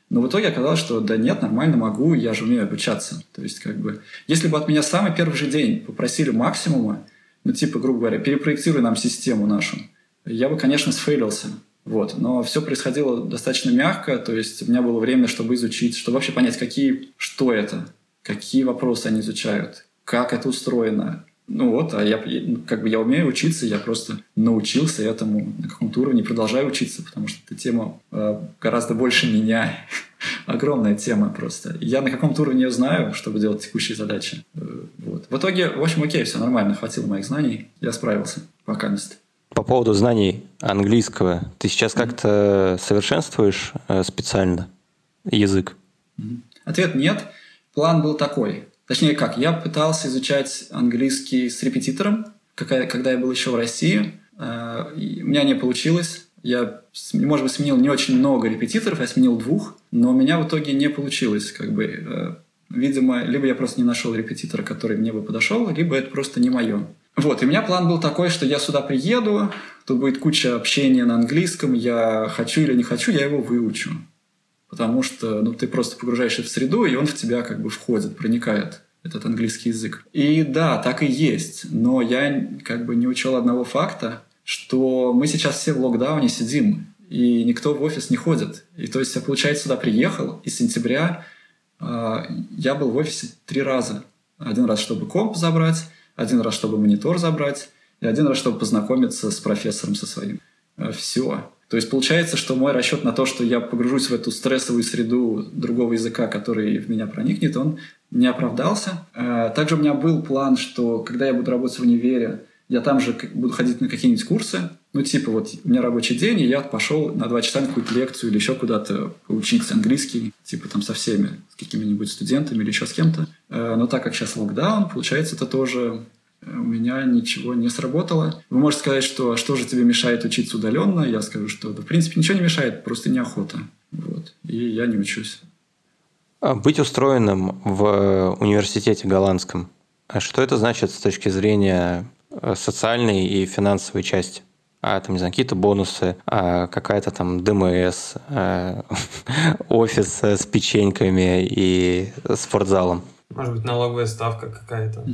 Но в итоге оказалось, что да нет, нормально могу, я же умею обучаться. То есть, как бы, если бы от меня самый первый же день попросили максимума, ну, типа, грубо говоря, перепроектируй нам систему нашу, я бы, конечно, сфейлился. Вот. Но все происходило достаточно мягко, то есть у меня было время, чтобы изучить, чтобы вообще понять, какие, что это, какие вопросы они изучают, как это устроено, ну вот, а я как бы я умею учиться, я просто научился этому на каком-то уровне, продолжаю учиться, потому что эта тема э, гораздо больше меня. (laughs) Огромная тема просто. Я на каком-то уровне ее знаю, чтобы делать текущие задачи. Э, вот. В итоге, в общем, окей, все нормально, хватило моих знаний, я справился пока мест. По поводу знаний английского, ты сейчас как-то совершенствуешь э, специально язык? Ответ нет. План был такой. Точнее как, я пытался изучать английский с репетитором, когда я был еще в России. Э, у меня не получилось. Я, может быть, сменил не очень много репетиторов, я сменил двух, но у меня в итоге не получилось. Как бы, э, видимо, либо я просто не нашел репетитора, который мне бы подошел, либо это просто не мое. Вот, и у меня план был такой, что я сюда приеду, тут будет куча общения на английском, я хочу или не хочу, я его выучу потому что ну, ты просто погружаешься в среду, и он в тебя как бы входит, проникает этот английский язык. И да, так и есть, но я как бы не учел одного факта, что мы сейчас все в локдауне сидим, и никто в офис не ходит. И то есть я, получается, сюда приехал, и с сентября э, я был в офисе три раза. Один раз, чтобы комп забрать, один раз, чтобы монитор забрать, и один раз, чтобы познакомиться с профессором со своим. Э, все. То есть получается, что мой расчет на то, что я погружусь в эту стрессовую среду другого языка, который в меня проникнет, он не оправдался. Э, также у меня был план, что когда я буду работать в универе, Я там же буду ходить на какие-нибудь курсы. Ну, типа, вот у меня рабочий день, и я пошел на два часа на какую-то лекцию или еще куда-то поучить английский, типа там со всеми, с какими-нибудь студентами или еще с кем-то. Э, но так как сейчас локдаун, получается, это тоже э, у меня ничего не сработало. Вы можете сказать, что «А что же тебе мешает учиться удаленно? Я скажу, что да, в принципе ничего не мешает, просто неохота. Вот. И я не учусь. А быть устроенным в университете голландском, а что это значит с точки зрения социальной и финансовой части? а там, не знаю, какие-то бонусы, а какая-то там ДМС, а, (laughs) офис с печеньками и спортзалом. Может быть, налоговая ставка какая-то.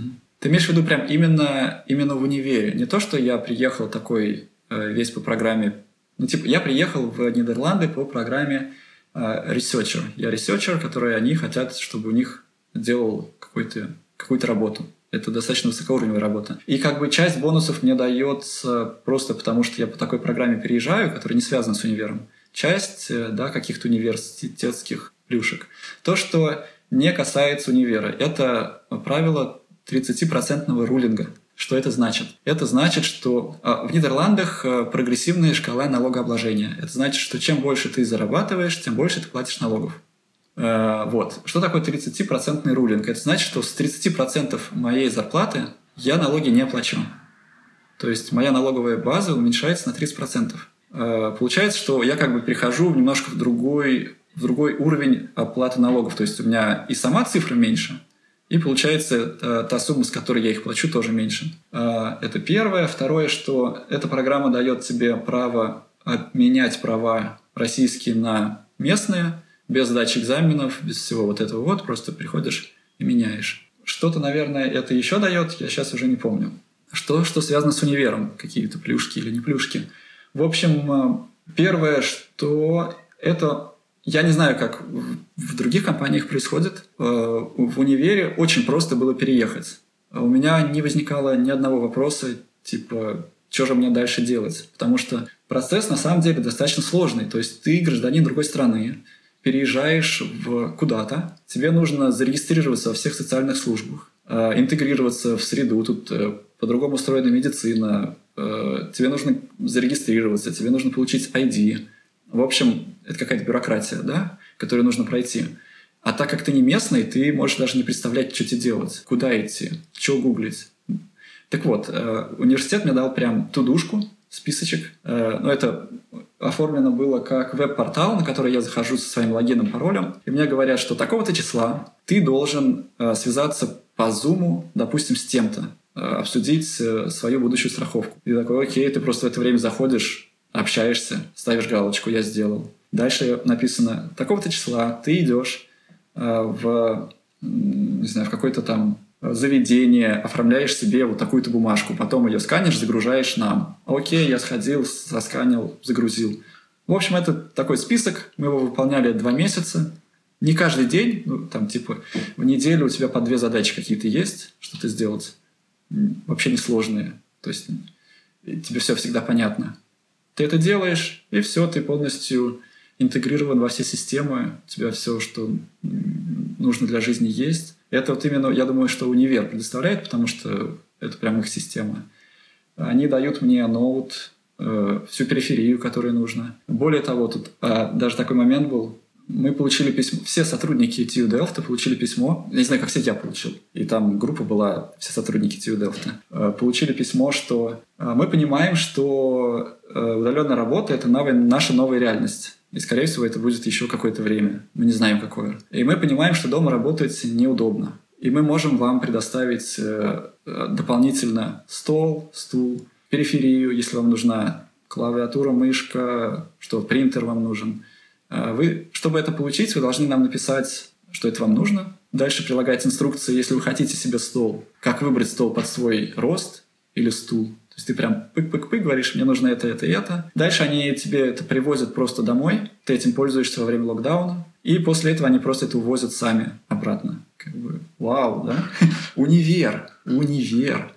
Ты имеешь в виду прям именно, именно в универе? Не то, что я приехал такой э, весь по программе... Ну, типа, я приехал в Нидерланды по программе э, researcher. Я researcher, который они хотят, чтобы у них делал какую-то какую-то работу. Это достаточно высокоуровневая работа. И как бы часть бонусов мне дается просто потому, что я по такой программе переезжаю, которая не связана с универом. Часть э, да, каких-то университетских плюшек. То, что не касается универа, это правило 30% рулинга. Что это значит? Это значит, что а, в Нидерландах э, прогрессивная шкала налогообложения. Это значит, что чем больше ты зарабатываешь, тем больше ты платишь налогов. Э, вот. Что такое 30% рулинг? Это значит, что с 30% моей зарплаты я налоги не плачу. То есть моя налоговая база уменьшается на 30%. Э, получается, что я как бы перехожу немножко в другой, в другой уровень оплаты налогов. То есть у меня и сама цифра меньше, и получается э, та сумма, с которой я их плачу, тоже меньше. Это первое. Второе, что эта программа дает тебе право обменять права российские на местные – без сдачи экзаменов, без всего вот этого вот, просто приходишь и меняешь. Что-то, наверное, это еще дает, я сейчас уже не помню. Что, что связано с универом, какие-то плюшки или не плюшки. В общем, э, первое, что это, я не знаю, как в других компаниях происходит, э, в универе очень просто было переехать. У меня не возникало ни одного вопроса, типа, что же мне дальше делать? Потому что процесс на самом деле достаточно сложный. То есть ты гражданин другой страны, переезжаешь в куда-то, тебе нужно зарегистрироваться во всех социальных службах, э, интегрироваться в среду, тут э, по-другому устроена медицина, э, тебе нужно зарегистрироваться, тебе нужно получить ID. В общем, это какая-то бюрократия, да, которую нужно пройти. А так как ты не местный, ты можешь даже не представлять, что тебе делать, куда идти, что гуглить. Так вот, университет мне дал прям тудушку, списочек. Но это оформлено было как веб-портал, на который я захожу со своим логином, паролем, и мне говорят, что такого-то числа ты должен э, связаться по Zoom, допустим, с тем-то, э, обсудить э, свою будущую страховку. И такой, окей, ты просто в это время заходишь, общаешься, ставишь галочку «Я сделал». Дальше написано такого-то числа ты идешь э, в, не знаю, в какой-то там заведение, оформляешь себе вот такую-то бумажку, потом ее сканишь, загружаешь нам. Окей, я сходил, засканил, загрузил. В общем, это такой список, мы его выполняли два месяца. Не каждый день, ну, там, типа, в неделю у тебя по две задачи какие-то есть, что-то сделать. Вообще не сложные. То есть тебе все всегда понятно. Ты это делаешь, и все, ты полностью интегрирован во все системы, у тебя все, что нужно для жизни есть. Это вот именно, я думаю, что универ предоставляет, потому что это прям их система. Они дают мне ноут, э, всю периферию, которую нужно. Более того, тут а, даже такой момент был, мы получили письмо, все сотрудники TU Delta получили письмо, я не знаю, как все я получил, и там группа была, все сотрудники TU Delta, э, получили письмо, что э, мы понимаем, что удаленная работа — это новая, наша новая реальность. И, скорее всего, это будет еще какое-то время. Мы не знаем, какое. И мы понимаем, что дома работать неудобно. И мы можем вам предоставить э, дополнительно стол, стул, периферию, если вам нужна клавиатура, мышка, что принтер вам нужен. Э, вы, чтобы это получить, вы должны нам написать, что это вам нужно. Дальше прилагать инструкции, если вы хотите себе стол, как выбрать стол под свой рост или стул. То есть ты прям пык-пык-пык говоришь, мне нужно это, это и это. Дальше они тебе это привозят просто домой, ты этим пользуешься во время локдауна, и после этого они просто это увозят сами обратно. Как бы, вау, да? (laughs) универ, универ.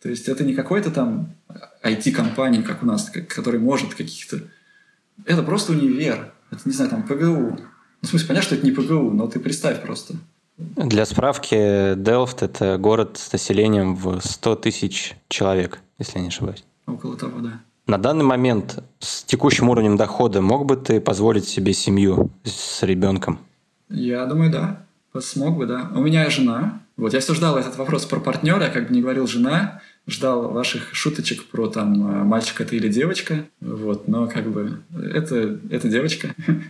То есть это не какой-то там IT-компания, как у нас, который может каких-то... Это просто универ. Это, не знаю, там, ПГУ. Ну, в смысле, понятно, что это не ПГУ, но ты представь просто. Для справки, Делфт – это город с населением в 100 тысяч человек. Если я не ошибаюсь. Около того, да. На данный момент с текущим уровнем дохода мог бы ты позволить себе семью с ребенком? Я думаю, да. Смог бы, да. У меня жена. Вот я все ждал этот вопрос про партнера, я как бы не говорил жена, ждал ваших шуточек про там э, мальчика ты или девочка. Вот, но как бы это, это девочка. (laughs)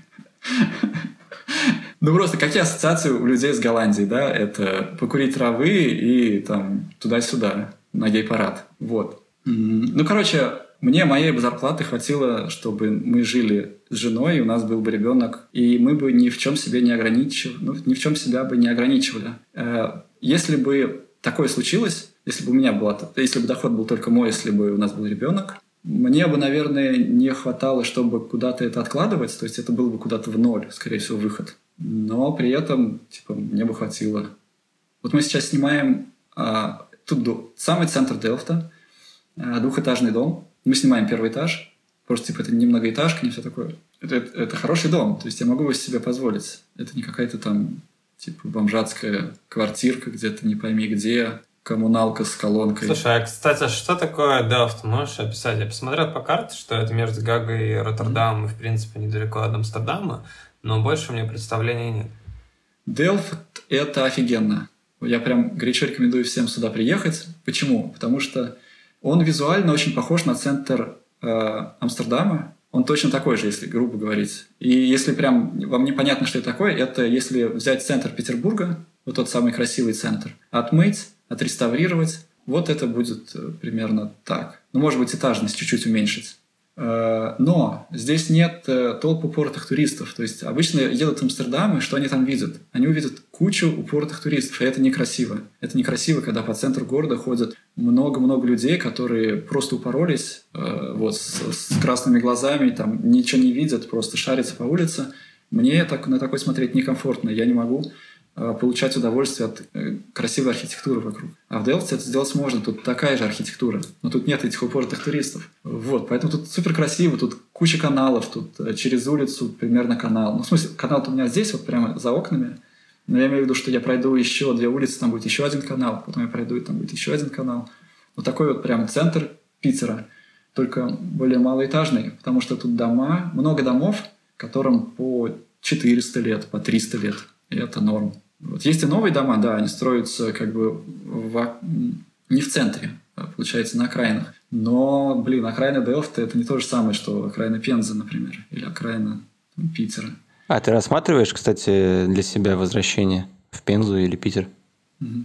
Ну просто какие ассоциации у людей с Голландией, да? Это покурить травы и там туда-сюда на гей-парад. Вот. Ну, короче, мне моей бы зарплаты хватило, чтобы мы жили с женой, у нас был бы ребенок, и мы бы ни в чем себе не ограничивали, ну, ни в чем себя бы не ограничивали. Э, если бы такое случилось, если бы у меня была, если бы доход был только мой, если бы у нас был ребенок, мне бы, наверное, не хватало, чтобы куда-то это откладывать, то есть это было бы куда-то в ноль, скорее всего, выход. Но при этом, типа, мне бы хватило. Вот мы сейчас снимаем а, тут самый центр Делфта, двухэтажный дом, мы снимаем первый этаж, просто типа это не многоэтажка, не все такое. Это, это, это хороший дом, то есть я могу его себе позволить. Это не какая-то там типа бомжатская квартирка где-то не пойми где, коммуналка с колонкой. Слушай, а, кстати, что такое Делфт? Можешь описать? Я посмотрел по карте, что это между Гагой и Роттердамом, mm-hmm. и, в принципе, недалеко от Амстердама, но больше у меня представления нет. Делфт — это офигенно. Я прям горячо рекомендую всем сюда приехать. Почему? Потому что он визуально очень похож на центр э, Амстердама. Он точно такой же, если грубо говорить. И если прям вам непонятно, что это такое, это если взять центр Петербурга, вот тот самый красивый центр, отмыть, отреставрировать, вот это будет э, примерно так. Ну, может быть, этажность чуть-чуть уменьшить. Э, но здесь нет э, толп упоротых туристов. То есть обычно едут в Амстердам, и что они там видят? Они увидят кучу упоротых туристов, и это некрасиво. Это некрасиво, когда по центру города ходят много-много людей, которые просто упоролись э, вот, с, с красными глазами, там ничего не видят, просто шарятся по улице. Мне так, на такой смотреть некомфортно. Я не могу получать удовольствие от э, красивой архитектуры вокруг. А в Делфте это сделать можно. Тут такая же архитектура. Но тут нет этих упоротых туристов. Вот. Поэтому тут супер красиво. Тут куча каналов. Тут э, через улицу примерно канал. Ну, в смысле, канал у меня здесь, вот прямо за окнами. Но я имею в виду, что я пройду еще две улицы, там будет еще один канал. Потом я пройду, и там будет еще один канал. Вот такой вот прям центр Питера. Только более малоэтажный. Потому что тут дома, много домов, которым по 400 лет, по 300 лет и это норм. Вот есть и новые дома, да, они строятся как бы в, не в центре, а получается на окраинах. Но, блин, окраина Делфта это не то же самое, что окраина Пензы, например, или окраина там, Питера. А ты рассматриваешь, кстати, для себя возвращение в Пензу или Питер? Угу.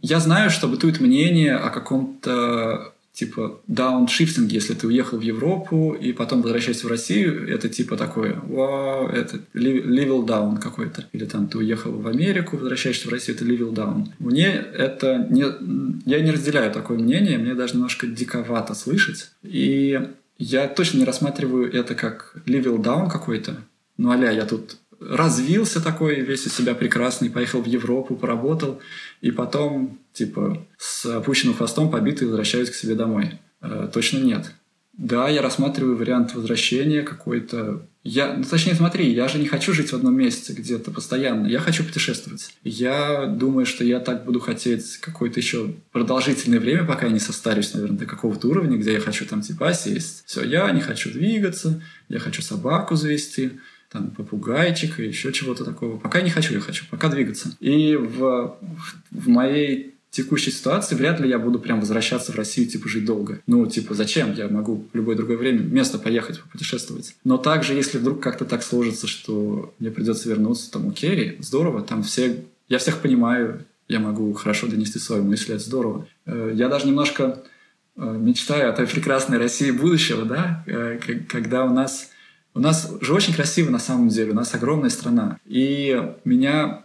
Я знаю, что бытует мнение о каком-то типа дауншифтинг, если ты уехал в Европу и потом возвращаешься в Россию, это типа такое, вау, это level down какой-то. Или там ты уехал в Америку, возвращаешься в Россию, это level down. Мне это не... Я не разделяю такое мнение, мне даже немножко диковато слышать. И я точно не рассматриваю это как level down какой-то. Ну, аля, я тут развился такой, весь из себя прекрасный, поехал в Европу, поработал, и потом, типа, с опущенным хвостом побитый возвращаюсь к себе домой. Э, точно нет. Да, я рассматриваю вариант возвращения какой-то. Я, ну, точнее, смотри, я же не хочу жить в одном месте где-то постоянно. Я хочу путешествовать. Я думаю, что я так буду хотеть какое-то еще продолжительное время, пока я не состарюсь, наверное, до какого-то уровня, где я хочу там типа сесть. Все, я не хочу двигаться, я хочу собаку завести там, попугайчика, еще чего-то такого. Пока не хочу, я хочу пока двигаться. И в, в моей текущей ситуации вряд ли я буду прям возвращаться в Россию, типа, жить долго. Ну, типа, зачем? Я могу в любое другое время место поехать, путешествовать. Но также, если вдруг как-то так сложится, что мне придется вернуться, там, окей, здорово, там все... Я всех понимаю, я могу хорошо донести свою мысль, это здорово. Э, я даже немножко э, мечтаю о той прекрасной России будущего, да, э, когда у нас у нас же очень красиво на самом деле, у нас огромная страна. И меня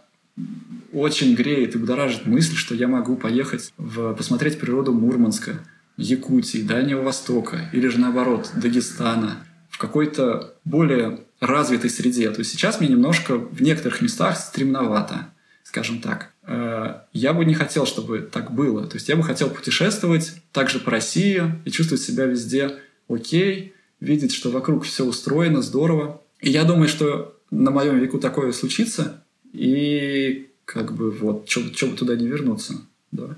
очень греет и будоражит мысль, что я могу поехать в, посмотреть природу Мурманска, Якутии, Дальнего Востока или же наоборот Дагестана в какой-то более развитой среде. То есть сейчас мне немножко в некоторых местах стремновато, скажем так. Э, я бы не хотел, чтобы так было. То есть я бы хотел путешествовать также по России и чувствовать себя везде окей, видеть, что вокруг все устроено, здорово. И я думаю, что на моем веку такое случится, и как бы вот, что бы туда не вернуться. Да.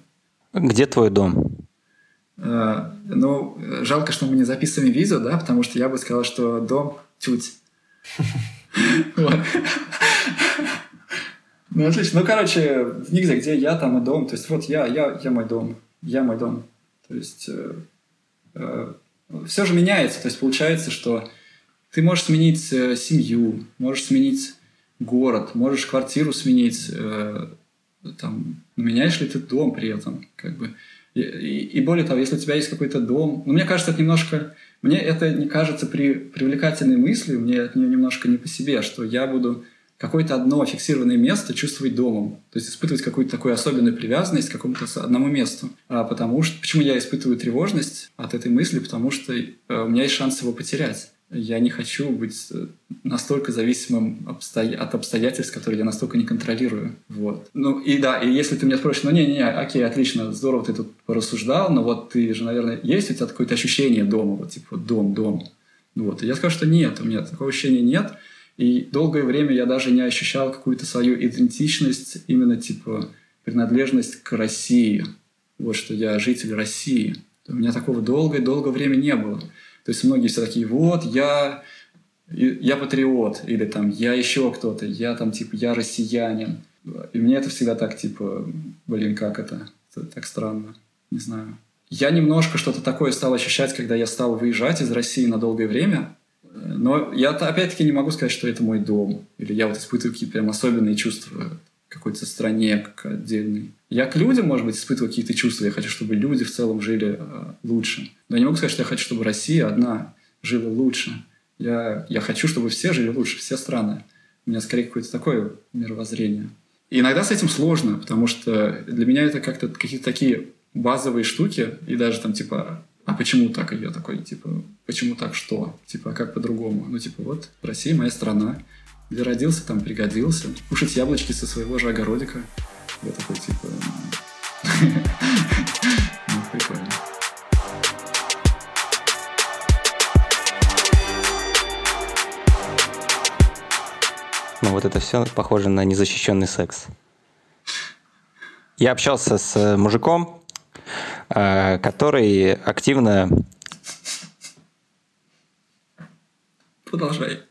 Где твой дом? Э, ну, жалко, что мы не записываем видео, да, потому что я бы сказал, что дом тють. Ну, отлично. Ну, короче, нигде, где я, там и дом. То есть, вот я, я, я мой дом. Я мой дом. То есть, э, э, все же меняется. То есть, получается, что ты можешь сменить э, семью, можешь сменить город, можешь квартиру сменить, э, там, меняешь ли ты дом при этом, как бы. И, и, и более того, если у тебя есть какой-то дом, ну, мне кажется, это немножко, мне это не кажется при, привлекательной мыслью, мне от нее немножко не по себе, что я буду какое-то одно фиксированное место чувствовать домом. То есть испытывать какую-то такую особенную привязанность к какому-то одному месту. А потому что... Почему я испытываю тревожность от этой мысли? Потому что э, у меня есть шанс его потерять. Я не хочу быть э, настолько зависимым обстоя... от обстоятельств, которые я настолько не контролирую. Вот. Ну и да, и если ты меня спросишь, ну не-не-не, окей, отлично, здорово ты тут порассуждал, но вот ты же, наверное, есть у тебя какое-то ощущение дома, вот типа дом, дом. Вот. И я скажу, что нет, у меня такого ощущения нет. И долгое время я даже не ощущал какую-то свою идентичность, именно типа принадлежность к России. Вот что я житель России. У меня такого долгое-долгое время не было. То есть многие все такие, вот, я, я патриот, или там, я еще кто-то, я там, типа, я россиянин. И мне это всегда так, типа, блин, как это? это так странно, не знаю. Я немножко что-то такое стал ощущать, когда я стал выезжать из России на долгое время. Но я опять-таки не могу сказать, что это мой дом. Или я вот испытываю какие-то прям особенные чувства какой-то стране как отдельной. Я к людям, может быть, испытываю какие-то чувства. Я хочу, чтобы люди в целом жили э, лучше. Но я не могу сказать, что я хочу, чтобы Россия одна жила лучше. Я, я хочу, чтобы все жили лучше, все страны. У меня скорее какое-то такое мировоззрение. И иногда с этим сложно, потому что для меня это как-то какие-то такие базовые штуки, и даже там типа а почему так? И я такой, типа, почему так что? Типа, а как по-другому? Ну, типа, вот, Россия моя страна. Где родился, там пригодился. Кушать яблочки со своего же огородика. Я такой, типа, (laughs) ну, прикольно. Ну, вот это все похоже на незащищенный секс. Я общался с мужиком, Э, Э, который активно... Продолжай.